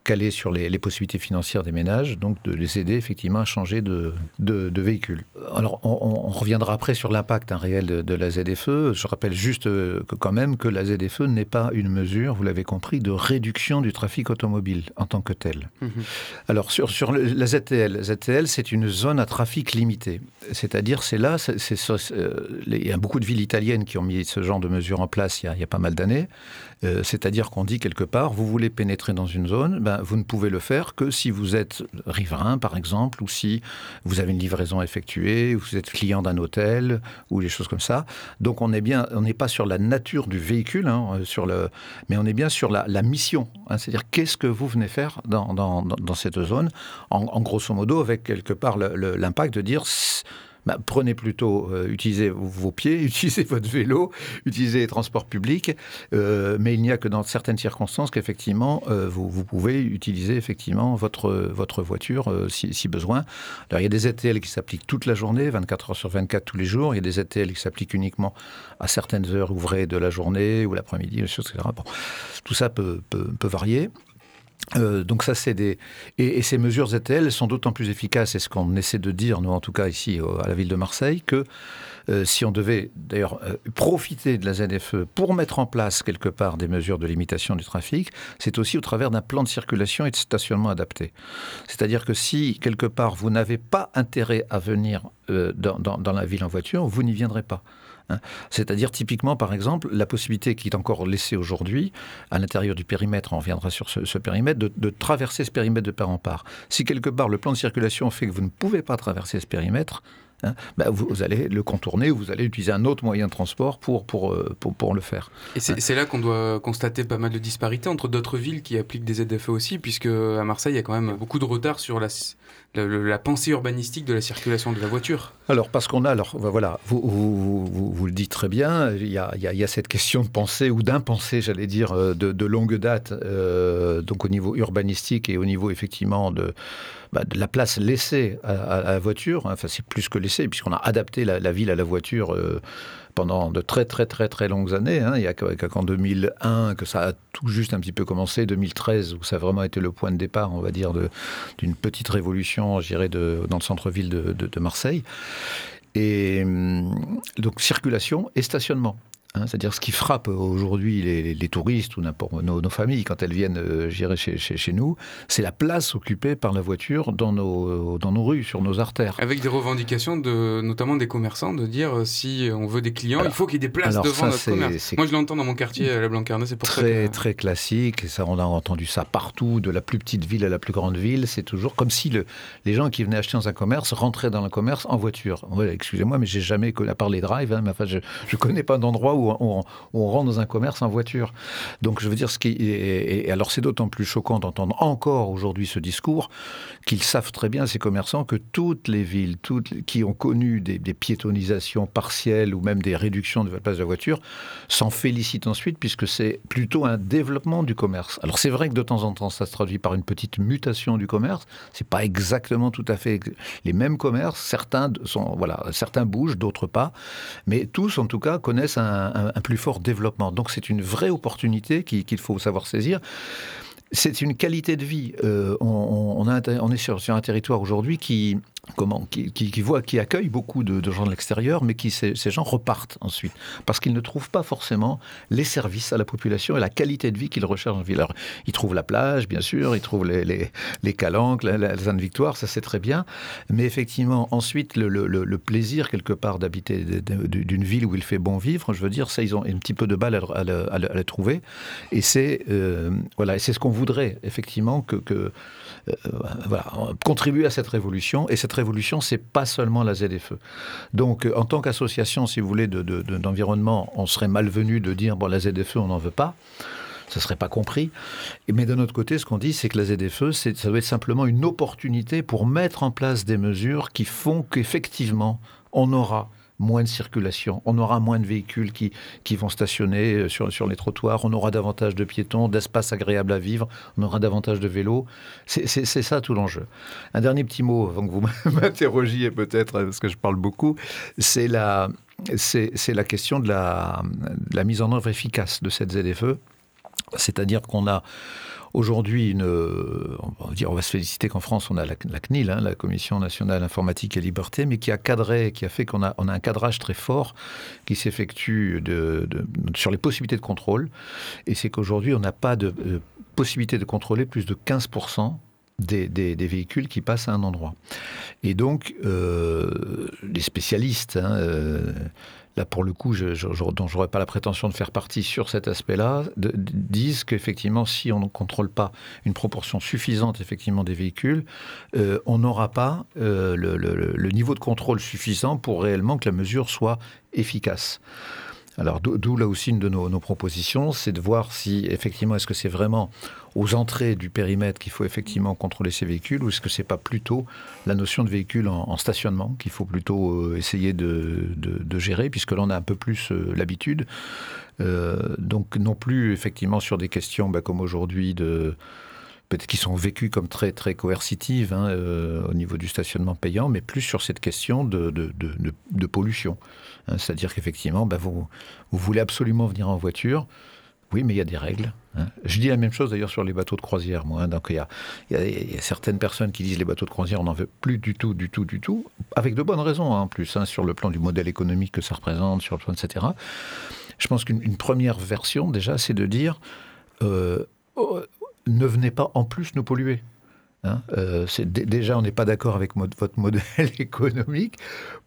calé sur les, possibilités financières des ménages, donc de les aider effectivement à changer de, de, véhicule. Alors on, reviendra après sur l'impact hein, réel de, la ZFE. Je rappelle juste euh, que quand même que la ZFE n'est pas une mesure, vous l'avez compris, de réduction du trafic automobile en tant que tel. Mhm. Alors sur, sur la ZTL, ZTL c'est une zone à trafic limité. C'est-à-dire c'est là, c'est, euh, il y a beaucoup de villes italiennes qui ont mis ce genre de mesures en place il y a, il y a pas mal d'années. Euh, c'est-à-dire qu'on dit quelque part, vous voulez pénétrer dans une zone, ben, vous ne pouvez le faire que si vous êtes riverain, par exemple, ou si vous avez une livraison effectuée, ou vous êtes client d'un hôtel, ou des choses comme ça. Donc on est bien, on n'est pas sur la nature du véhicule, hein, sur le, mais on est bien sur la, mission. Hein. c'est-à-dire qu'est-ce que vous venez faire dans, cette zone, en, grosso modo, avec quelque part l'impact de dire bah, prenez plutôt, euh, utilisez vos pieds, utilisez votre vélo, utilisez les transports publics, euh, mais il n'y a que dans certaines circonstances qu'effectivement euh, vous, pouvez utiliser effectivement votre, votre voiture si, besoin. Alors il y a des ZTL qui s'appliquent toute la journée, 24 heures sur 24 tous les jours, il y a des ZTL qui s'appliquent uniquement à certaines heures ouvrées de la journée ou l'après-midi, etc. Bon, tout ça peut, peut varier. Euh, donc ça, c'est des et, ces mesures ZTL sont d'autant plus efficaces, et ce qu'on essaie de dire, nous en tout cas ici à la ville de Marseille, que euh, si on devait d'ailleurs euh, profiter de la ZFE pour mettre en place quelque part des mesures de limitation du trafic, c'est aussi au travers d'un plan de circulation et de stationnement adapté. C'est-à-dire que si quelque part vous n'avez pas intérêt à venir dans, dans la ville en voiture, vous n'y viendrez pas. Hein. C'est-à-dire typiquement, par exemple, la possibilité qui est encore laissée aujourd'hui, à l'intérieur du périmètre, on reviendra sur ce, périmètre, de, traverser ce périmètre de part en part. Si quelque part le plan de circulation fait que vous ne pouvez pas traverser ce périmètre, Hein, bah, vous, allez le contourner ou vous allez utiliser un autre moyen de transport pour, pour, euh, pour, le faire. Et c'est là qu'on doit constater pas mal de disparités entre d'autres villes qui appliquent des ZFE aussi, puisque à Marseille, il y a quand même beaucoup de retard sur la, la, pensée urbanistique de la circulation de la voiture. Alors, parce qu'on a, alors voilà, vous, le dites très bien, il y, a, cette question de pensée ou d'impensée, j'allais dire, euh, de, longue date, euh, donc au niveau urbanistique et au niveau effectivement de bah, la place laissée à, la voiture, enfin c'est plus que laissée, puisqu'on a adapté la, ville à la voiture euh, pendant de très très très très longues années. Hein. Il n'y a qu'en 2001 que ça a tout juste un petit peu commencé, 2013 où ça a vraiment été le point de départ, on va dire, d'une petite révolution, de, dans le centre-ville de, de, Marseille. Et hum, donc circulation et stationnement. Hein, c'est-à-dire ce qui frappe aujourd'hui les, touristes ou nos, nos, familles quand elles viennent euh, chez, chez, chez, nous, c'est la place occupée par la voiture dans nos, dans nos rues, sur nos artères. Avec des revendications, de, notamment des commerçants, de dire euh, si on veut des clients, il faut qu'il y ait des places devant notre commerce. Moi, je l'entends dans mon quartier à la Blancarnais, c'est pour très, ça. Très classique, et ça, on a entendu ça partout, de la plus petite ville à la plus grande ville. C'est toujours comme si le, les gens qui venaient acheter dans un commerce rentraient dans le commerce en voiture. Excusez-moi, mais j'ai jamais, à part les drives, hein, mais enfin, je ne connais pas d'endroit où on, rentre dans un commerce en voiture. Donc je veux dire, ce qui et, alors c'est d'autant plus choquant d'entendre encore aujourd'hui ce discours qu'ils savent très bien, ces commerçants, que toutes les villes toutes, qui ont connu des, piétonisations partielles ou même des réductions de la place de voiture s'en félicitent ensuite puisque c'est plutôt un développement du commerce. Alors c'est vrai que de temps en temps ça se traduit par une petite mutation du commerce. C'est pas exactement tout à fait les mêmes commerces. Certains sont voilà, certains bougent, d'autres pas, mais tous en tout cas connaissent un plus fort développement. Donc c'est une vraie opportunité qu'il faut savoir saisir c'est une qualité de vie. Euh, on, est sur un territoire aujourd'hui qui, comment, qui, qui, voit, qui accueille beaucoup de, gens de l'extérieur, mais qui ces, gens repartent ensuite. Parce qu'ils ne trouvent pas forcément les services à la population et la qualité de vie qu'ils recherchent en ville. Alors, ils trouvent la plage, bien sûr, ils trouvent les, les, les calanques, la, la, Victoire, ça c'est très bien, mais effectivement, ensuite, le, le, le plaisir quelque part d'habiter d'une ville où il fait bon vivre, je veux dire, ça, ils ont un petit peu de balle à, le, trouver, et c'est euh, voilà, c'est ce qu'on voudrait effectivement que, que voilà, contribuer à cette révolution. Et cette révolution, c'est pas seulement la ZFE. Donc, euh, en tant qu'association, si vous voulez, d'environnement, de, on serait malvenu de dire bon, la ZFE, on n'en veut pas ça ne serait pas compris. Mais d'un autre côté, ce qu'on dit, c'est que la ZFE, ça doit être simplement une opportunité pour mettre en place des mesures qui font qu'effectivement, on aura moins de circulation, on aura moins de véhicules qui, qui vont stationner euh, sur, sur les trottoirs, on aura davantage de piétons, d'espaces agréables à vivre, on aura davantage de vélos. C'est ça tout l'enjeu. Un dernier petit mot avant que vous m'interrogiez peut-être, parce que je parle beaucoup, c'est la, la question de la, de la mise en œuvre efficace de cette ZFE. C'est-à-dire qu'on a Aujourd'hui, on, va se féliciter qu'en France, on a la, CNIL, hein, la Commission nationale informatique et liberté, mais qui a cadré, qui a fait qu'on a, un cadrage très fort qui s'effectue sur les possibilités de contrôle. Et c'est qu'aujourd'hui, on n'a pas de, euh, possibilité de contrôler plus de 15% des, véhicules qui passent à un endroit. Et donc, euh, les spécialistes, hein, euh, là pour le coup, je, je, dont j'aurais pas la prétention de faire partie sur cet aspect-là, disent qu'effectivement, si on ne contrôle pas une proportion suffisante effectivement des véhicules, euh, on n'aura pas le, niveau de contrôle suffisant pour réellement que la mesure soit efficace. Alors d'où là aussi une de nos, propositions, c'est de voir si effectivement est-ce que c'est vraiment aux entrées du périmètre qu'il faut effectivement contrôler ces véhicules ou est-ce que c'est pas plutôt la notion de véhicule en, stationnement qu'il faut plutôt euh, essayer de, gérer puisque là on a un peu plus euh, l'habitude. Euh, donc non plus effectivement sur des questions bah, comme aujourd'hui de qui sont vécues comme très très coercitives hein, au niveau du stationnement payant, mais plus sur cette question de, de pollution. Hein, c'est-à-dire qu'effectivement, bah, vous, voulez absolument venir en voiture. Oui, mais il y a des règles. Hein. Je dis la même chose d'ailleurs sur les bateaux de croisière, moi. Donc il y, a, y, a, certaines personnes qui disent les bateaux de croisière, on n'en veut plus du tout, du tout, du tout, avec de bonnes raisons en plus, sur le plan du modèle économique que ça représente, sur le plan, etc. Je pense qu'une première version, déjà, c'est de dire euh, oh, ne venez pas en plus nous polluer. Hein, euh, déjà, on n'est pas d'accord avec votre modèle économique.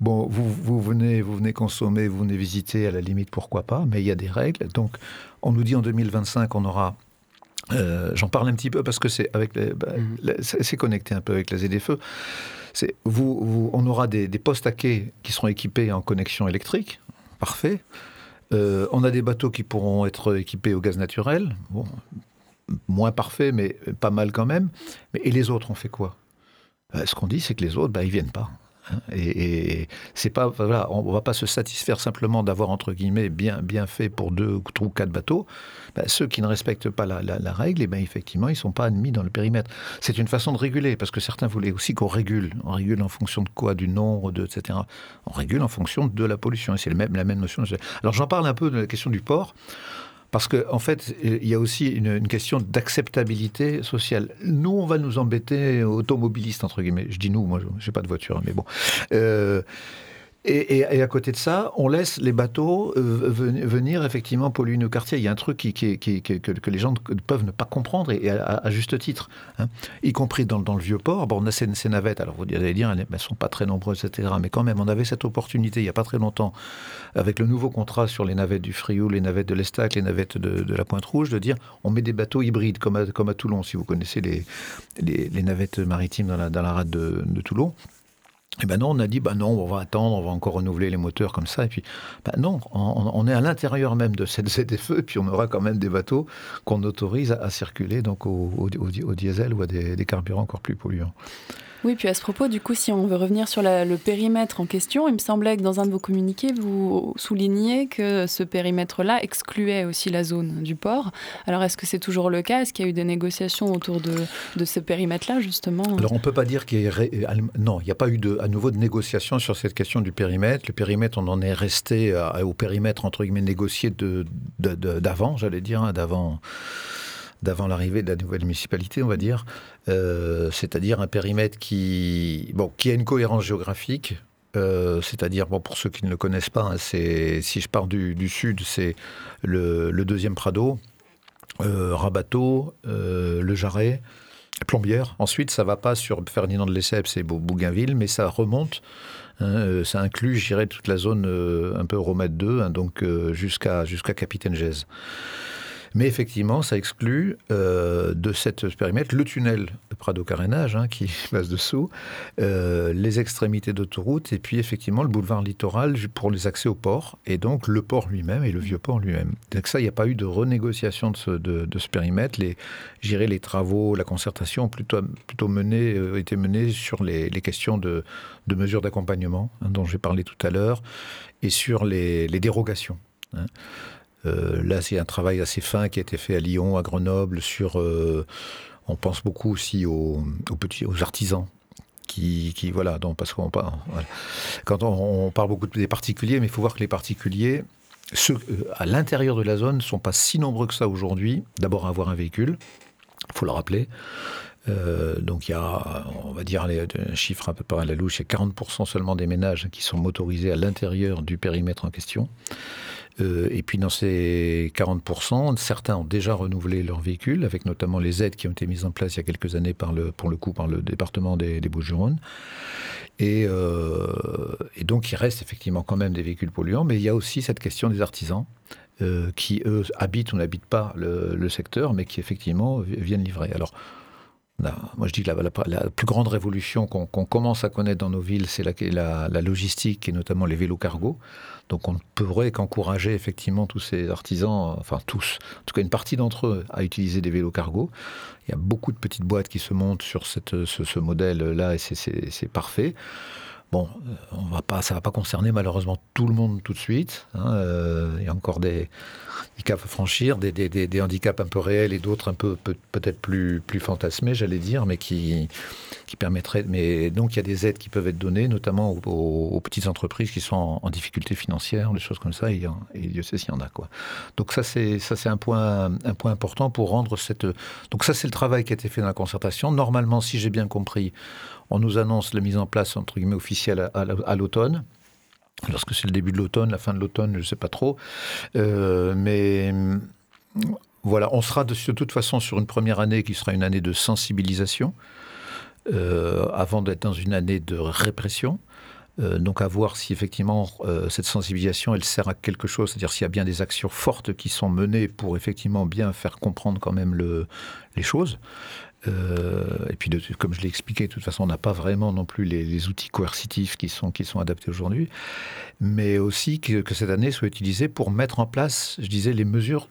Bon, vous, vous, venez, vous venez consommer, vous venez visiter, à la limite, pourquoi pas, mais il y a des règles. Donc, on nous dit en 2025, on aura euh, J'en parle un petit peu parce que c'est avec bah, c'est connecté un peu avec la ZFE. C'est vous, on aura des, postes à quai qui seront équipés en connexion électrique, parfait. Euh, on a des bateaux qui pourront être équipés au gaz naturel. Bon, moins parfait, mais pas mal quand même. Mais, et les autres, on fait quoi? Euh, Ce qu'on dit, c'est que les autres, bah, ils viennent pas. Hein. Et, c'est pas, voilà, on va pas se satisfaire simplement d'avoir entre guillemets bien bien fait pour deux ou quatre bateaux. Bah, ceux qui ne respectent pas la, règle, et eh ben effectivement, ils sont pas admis dans le périmètre. C'est une façon de réguler parce que certains voulaient aussi qu'on régule. On régule en fonction de quoi, du nombre, de etc. On régule en fonction de la pollution. Et c'est même la même notion. Alors j'en parle un peu de la question du port. Parce qu'en en fait, il y a aussi une, question d'acceptabilité sociale. Nous, on va nous embêter automobilistes, entre guillemets. Je dis nous, moi, je n'ai pas de voiture, mais bon. Euh, Et, à côté de ça, on laisse les bateaux euh, venir effectivement polluer nos quartiers. Il y a un truc que, les gens peuvent ne pas comprendre, et, à, juste titre, hein. y compris dans, le vieux port. Bon, on a ces, navettes, alors vous allez dire, elles ne sont pas très nombreuses, etc. Mais quand même, on avait cette opportunité il n'y a pas très longtemps, avec le nouveau contrat sur les navettes du Frioul, les navettes de l'Estac, les navettes de, la Pointe Rouge, de dire on met des bateaux hybrides, comme à, Toulon, si vous connaissez les, navettes maritimes dans la, rade de, de Toulon. Et eh ben non, on a dit, ben non, on va attendre, on va encore renouveler les moteurs comme ça. Et puis, ben non, on, est à l'intérieur même de cette ZFE, puis on aura quand même des bateaux qu'on autorise à, circuler donc au, diesel ou à des carburants encore plus polluants. Oui, puis à ce propos, du coup, si on veut revenir sur le périmètre en question, il me semblait que dans un de vos communiqués, vous souligniez que ce périmètre-là excluait aussi la zone du port. Alors, est-ce que c'est toujours le cas? Est-ce qu'il y a eu des négociations autour de, ce périmètre-là, justement? Alors, on ne peut pas dire qu'il y ait... Non, il n'y a pas eu à nouveau de négociation sur cette question du périmètre. Le périmètre, on en est resté au périmètre, entre guillemets, négocié d'avant, j'allais dire, hein, d'avant d'avant l'arrivée de la nouvelle municipalité, on va dire, euh, c'est-à-dire un périmètre qui, bon, qui a une cohérence géographique. Euh, c'est-à-dire, bon, pour ceux qui ne le connaissent pas, hein, c'est, si je pars du, sud, c'est le, deuxième Prado, euh, Rabateau, le Jarret, Plombière. Ensuite, ça va pas sur Ferdinand de Lesseps et Bougainville, mais ça remonte. Hein, ça inclut, je dirais, toute la zone un peu Romette 2, hein, donc jusqu'à jusqu'à Capitaine Gèze. Mais effectivement, ça exclut euh, de cette périmètre le tunnel de Prado-Carénage, hein, qui passe dessous, euh, les extrémités d'autoroute, et puis effectivement le boulevard littoral pour les accès au port, et donc le port lui-même et le vieux port lui-même. Donc ça, il n'y a pas eu de renégociation de ce, périmètre. Les, les travaux, la concertation ont plutôt, plutôt mené, euh, été menés sur les, questions de, de mesures d'accompagnement, hein, dont j'ai parlé tout à l'heure, et sur les, les dérogations. Hein. Euh, là, c'est un travail assez fin qui a été fait à Lyon, à Grenoble, sur. Euh, on pense beaucoup aussi aux, petits, aux artisans. Qui, qui voilà, donc, parce qu'on parle, quand on, parle beaucoup des particuliers, mais il faut voir que les particuliers, ceux euh, à l'intérieur de la zone, ne sont pas si nombreux que ça aujourd'hui. D'abord, à avoir un véhicule, faut le rappeler. donc il y a, on va dire, un chiffre un peu par la louche, il y a 40% seulement des ménages qui sont motorisés à l'intérieur du périmètre en question. Euh, et puis dans ces 40%, certains ont déjà renouvelé leur véhicule, avec notamment les aides qui ont été mises en place il y a quelques années par le, pour le coup par le département des, des Bouches-du-Rhône. Et, euh, donc il reste effectivement quand même des véhicules polluants, mais il y a aussi cette question des artisans. Euh, qui, eux, habitent ou n'habitent pas le, secteur, mais qui, effectivement, viennent livrer. Alors, moi, je dis que la, plus grande révolution qu'on commence à connaître dans nos villes, c'est la, la, logistique et notamment les vélos cargo. Donc on ne pourrait qu'encourager effectivement tous ces artisans, enfin tous, en tout cas une partie d'entre eux, à utiliser des vélos cargo. Il y a beaucoup de petites boîtes qui se montent sur ce, modèle-là et c'est parfait. Bon, euh, on va pas, ça ne va pas concerner malheureusement tout le monde tout de suite. Hein, euh, il y a encore des, handicaps à franchir, des, handicaps un peu réels et d'autres un peu peut-être plus, plus fantasmés, j'allais dire, mais qui, qui permettraient. Mais donc il y a des aides qui peuvent être données, notamment aux, petites entreprises qui sont en, difficulté financière, des choses comme ça. Et, et Dieu sait s'il y en a quoi. Donc ça c'est un point un point important pour rendre cette. Donc ça c'est le travail qui a été fait dans la concertation. Normalement, si j'ai bien compris, on nous annonce la mise en place entre guillemets officielle à l'automne. Lorsque c'est le début de l'automne, la fin de l'automne, je ne sais pas trop. Euh, mais voilà, on sera de, toute façon sur une première année qui sera une année de sensibilisation, euh, avant d'être dans une année de répression. Euh, donc à voir si effectivement cette sensibilisation elle sert à quelque chose, c'est-à-dire s'il y a bien des actions fortes qui sont menées pour effectivement bien faire comprendre quand même le, les choses. Euh, et puis, comme je l'ai expliqué, de toute façon, on n'a pas vraiment non plus les, outils coercitifs qui sont, adaptés aujourd'hui, mais aussi que, cette année soit utilisée pour mettre en place, je disais, les mesures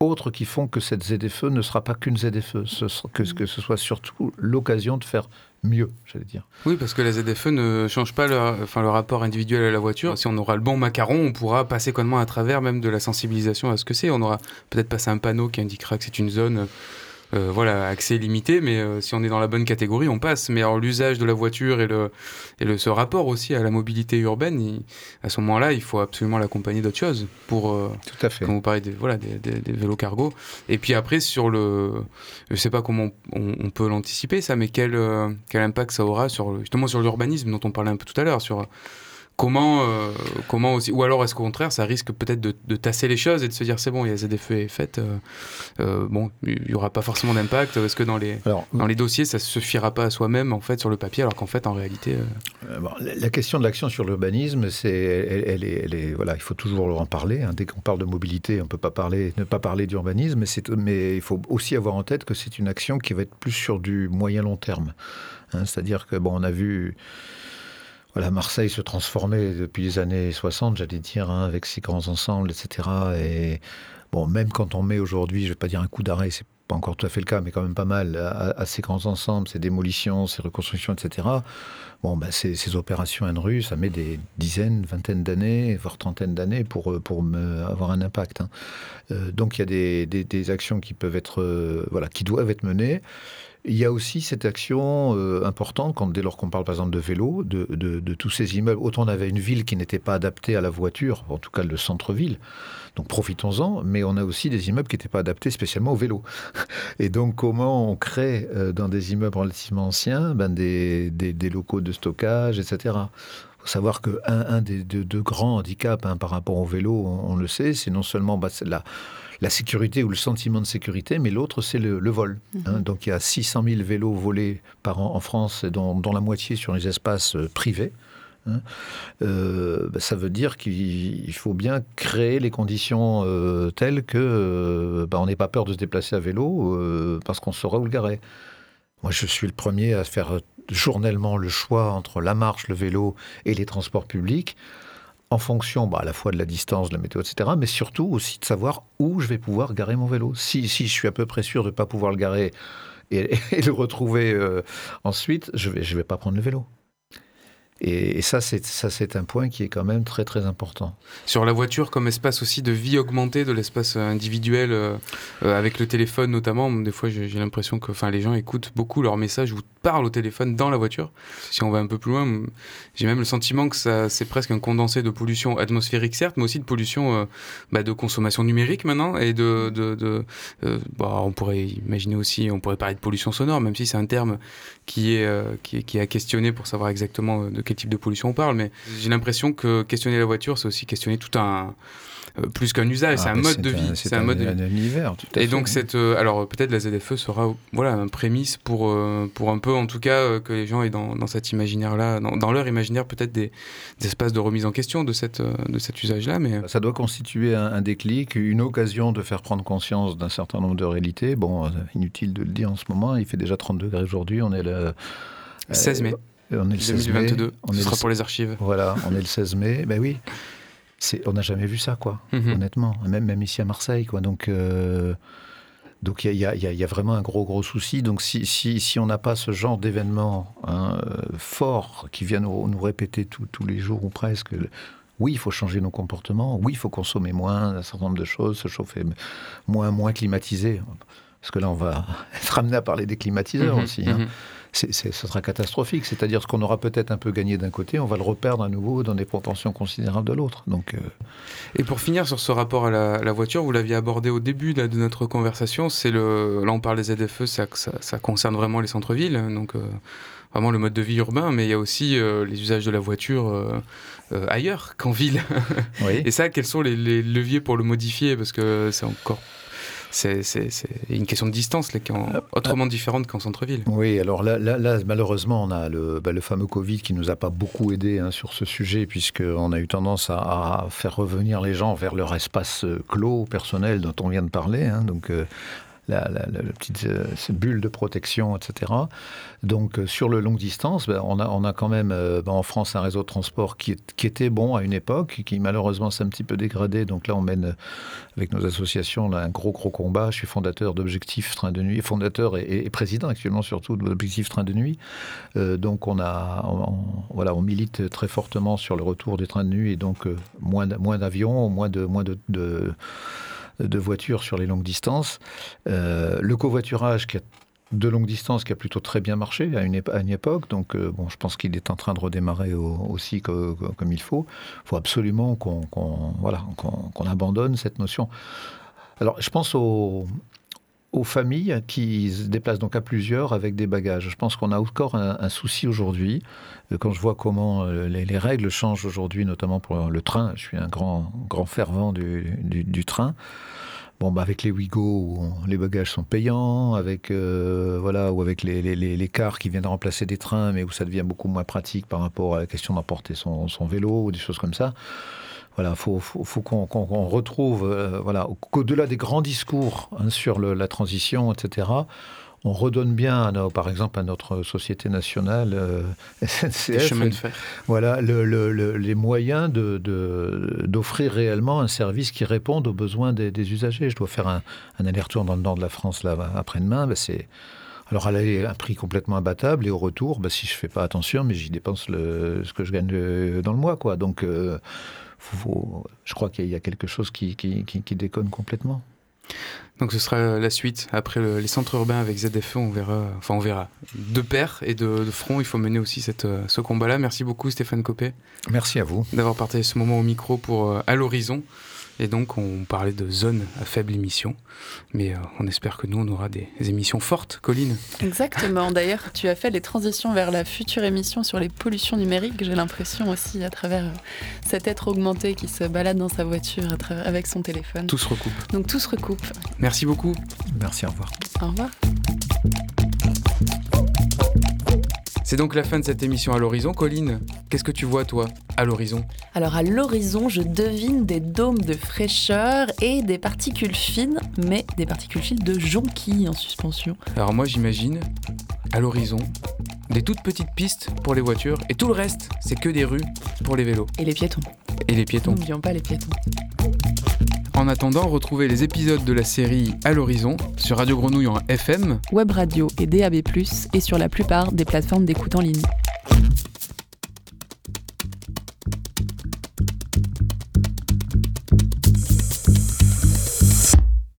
autres qui font que cette ZFE ne sera pas qu'une ZFE, que ce soit surtout l'occasion de faire mieux, j'allais dire. Oui, parce que la ZFE ne change pas le, enfin, le rapport individuel à la voiture. Si on aura le bon macaron, on pourra passer complètement à travers même de la sensibilisation à ce que c'est. On aura peut-être passé un panneau qui indiquera que c'est une zone euh, voilà, accès limité, mais euh, si on est dans la bonne catégorie, on passe. Mais alors l'usage de la voiture et, le, et le, ce rapport aussi à la mobilité urbaine, à ce moment-là, il faut absolument l'accompagner d'autres choses. Pour, euh, Tout à fait. Quand vous parlez des, voilà, des, des, vélos cargo. Et puis après, sur le. Je sais pas comment on, peut l'anticiper, ça, mais quel, quel impact ça aura sur, justement sur l'urbanisme dont on parlait un peu tout à l'heure, sur Comment, euh, comment aussi, ou alors est-ce qu'au contraire, ça risque peut-être de, tasser les choses et de se dire c'est bon, il y a ZFE est faite, euh, euh, bon, il n'y aura pas forcément d'impact. Est-ce que dans les, dans les dossiers, ça ne suffira pas à soi-même en fait sur le papier, alors qu'en fait, en réalité. la question de l'action sur l'urbanisme, c'est, elle, est, elle, est, voilà, il faut toujours en parler. Hein. Dès qu'on parle de mobilité, on peut pas parler, ne pas parler d'urbanisme, mais, mais il faut aussi avoir en tête que c'est une action qui va être plus sur du moyen long terme. Hein. C'est-à-dire que bon, on a vu voilà, Marseille se transformait depuis les années 60, j'allais dire, hein, avec ses grands ensembles, etc. Et bon, même quand on met aujourd'hui, je ne vais pas dire un coup d'arrêt, c'est pas encore tout à fait le cas, mais quand même pas mal, à, ces grands ensembles, ces démolitions, ces reconstructions, etc. Bon, ben, ces, ces, opérations rue, ça met des dizaines, vingtaines d'années, voire trentaines d'années pour, pour me, avoir un impact. Hein. Euh, donc il y a des, des, actions qui peuvent être, euh, voilà, qui doivent être menées. Il y a aussi cette action euh, importante, dès lors qu'on parle par exemple de vélo, de, tous ces immeubles. Autant on avait une ville qui n'était pas adaptée à la voiture, en tout cas le centre-ville, donc profitons-en, mais on a aussi des immeubles qui n'étaient pas adaptés spécialement au vélo. Et donc comment on crée euh, dans des immeubles relativement anciens ben, des, locaux de stockage, etc. Savoir qu'un un des deux, grands handicaps hein, par rapport au vélo, on, le sait, c'est non seulement bah, la la sécurité ou le sentiment de sécurité, mais l'autre, c'est le, vol. Hein. Mhm. donc il y a 600 000 vélos volés par an en France, dont, dont la moitié sur les espaces euh, privés. Hein. Euh, bah, ça veut dire qu'il faut bien créer les conditions euh, telles que bah, on n'ait pas peur de se déplacer à vélo parce qu'on saura où le garer. Moi, je suis le premier à faire journellement le choix entre la marche, le vélo et les transports publics en fonction bah, à la fois de la distance, de la météo, etc., mais surtout aussi de savoir où je vais pouvoir garer mon vélo. Si, si je suis à peu près sûr de ne pas pouvoir le garer et, le retrouver euh, ensuite, je ne vais, je vais pas prendre le vélo. Et, ça, c'est un point qui est quand même très très important. Sur la voiture comme espace aussi de vie augmentée de l'espace individuel, euh, euh, avec le téléphone notamment, des fois j'ai l'impression que les gens écoutent beaucoup leurs messages ou parlent au téléphone dans la voiture. Si on va un peu plus loin, j'ai même le sentiment que c'est presque un condensé de pollution atmosphérique certes, mais aussi de pollution euh, bah, de consommation numérique maintenant. Et de, bah, on pourrait imaginer aussi, on pourrait parler de pollution sonore, même si c'est un terme qui est, qui qui est à questionner pour savoir exactement de quel type de pollution on parle, mais j'ai l'impression que questionner la voiture, c'est aussi questionner tout un euh, plus qu'un usage, c'est un mode de vie, c'est un, mode de univers. Tout à et donc cette, euh, alors peut-être la ZFE sera voilà un prémisse pour euh, pour un peu en tout cas que les gens aient dans, dans cet imaginaire là, dans, leur imaginaire peut-être des, espaces de remise en question de cette de cet usage là, mais ça doit constituer un, déclic, une occasion de faire prendre conscience d'un certain nombre de réalités. Bon, inutile de le dire en ce moment, il fait déjà 30 degrés aujourd'hui, on est le 16 mai. On est le 2022. on Ce sera pour les archives. Voilà, on est le 16 mai. Ben oui, on n'a jamais vu ça, quoi. Mhm. Honnêtement, même même ici à Marseille, quoi. Donc. Euh, donc il y, y, a vraiment un gros gros souci. Donc si, si, si on n'a pas ce genre d'événement hein, euh, fort qui vient nous, nous répéter tous les jours ou presque, oui, il faut changer nos comportements, oui, il faut consommer moins un certain nombre de choses, se chauffer moins, moins climatisé. Parce que là, on va être amené à parler des climatiseurs mhm, aussi. Hein. Mhm ce sera catastrophique. C'est-à-dire ce qu'on aura peut-être un peu gagné d'un côté, on va le reperdre à nouveau dans des proportions considérables de l'autre. Donc, euh, Et pour finir sur ce rapport à la, voiture, vous l'aviez abordé au début de notre conversation, c'est le, là on parle des ZFE, ça, ça, concerne vraiment les centres-villes, donc euh, vraiment le mode de vie urbain, mais il y a aussi euh, les usages de la voiture ailleurs qu'en ville. Et ça, quels sont les, les leviers pour le modifier? Parce que c'est encore c'est une question de distance qui est euh, autrement différente qu'en centre-ville. Oui, alors là, là, malheureusement, on a le, bah, le, fameux Covid qui nous a pas beaucoup aidé hein, sur ce sujet, puisqu'on a eu tendance à, faire revenir les gens vers leur espace euh, clos, personnel, dont on vient de parler. Hein, donc, euh, la, petite euh, bulle de protection, etc. Donc euh, sur le longue distance, ben, on, a, on a quand même euh, ben, en France un réseau de transport qui, était bon à une époque, qui malheureusement s'est un petit peu dégradé. Donc là, on mène avec nos associations un gros gros combat. Je suis fondateur d'Objectif Train de Nuit, fondateur et, président actuellement surtout d'Objectif Train de Nuit. donc on a, voilà, on milite très fortement sur le retour des trains de nuit et donc moins, moins d'avions, moins de moins de de voitures sur les longues distances. Euh, le covoiturage qui a de longue distance qui a plutôt très bien marché à une, époque. Donc, euh, bon, je pense qu'il est en train de redémarrer aussi comme il faut. Il faut absolument qu'on voilà, qu'on abandonne cette notion. Alors, je pense au, aux familles qui se déplacent donc à plusieurs avec des bagages. Je pense qu'on a encore un, souci aujourd'hui. Euh, quand je vois comment euh, les, règles changent aujourd'hui, notamment pour le train, je suis un grand, grand fervent du, train. Bon, bah avec les Ouigo, les bagages sont payants, avec euh, voilà, ou avec les, les, cars qui viennent remplacer des trains, mais où ça devient beaucoup moins pratique par rapport à la question d'emporter son, son vélo ou des choses comme ça. Voilà, faut, faut, qu'on retrouve, euh, voilà, qu'au-delà des grands discours hein, sur la transition, etc., on redonne bien, par exemple, à notre société nationale euh, SNCF, voilà, les moyens d'offrir de, réellement un service qui réponde aux besoins des, usagers. Je dois faire un, aller-retour dans le nord de la France là après-demain, ben, c'est alors, elle a un prix complètement imbattable et au retour, ben, si je fais pas attention, mais j'y dépense le, ce que je gagne euh, dans le mois, quoi. Donc, je crois qu'il y a quelque chose qui, déconne complètement. Donc ce sera la suite. Après les centres urbains avec ZFE, on verra, enfin on verra. De pair et de, front, il faut mener aussi cette, ce combat-là. Merci beaucoup Stéphane Copé. Merci à vous. D'avoir partagé ce moment au micro pour euh, À l'horizon. Et donc, on parlait de zones à faible émission. Mais euh, on espère que nous, on aura des, émissions fortes, Colline. Exactement. D'ailleurs, tu as fait les transitions vers la future émission sur les pollutions numériques. J'ai l'impression aussi, à travers euh, cet être augmenté qui se balade dans sa voiture avec son téléphone. Tout se recoupe. Donc, tout se recoupe. Merci beaucoup. Merci, au revoir. Au revoir. C'est donc la fin de cette émission à l'horizon. Colline, qu'est-ce que tu vois toi à l'horizon? Alors à l'horizon, je devine des dômes de fraîcheur et des particules fines, mais des particules fines de jonquilles en suspension. Alors moi j'imagine à l'horizon des toutes petites pistes pour les voitures et tout le reste, c'est que des rues pour les vélos. Et les piétons. Et les piétons. N'oublions pas les piétons. En attendant, retrouvez les épisodes de la série À l'horizon sur Radio Grenouille en FM, Web Radio et DAB+, et sur la plupart des plateformes d'écoute en ligne.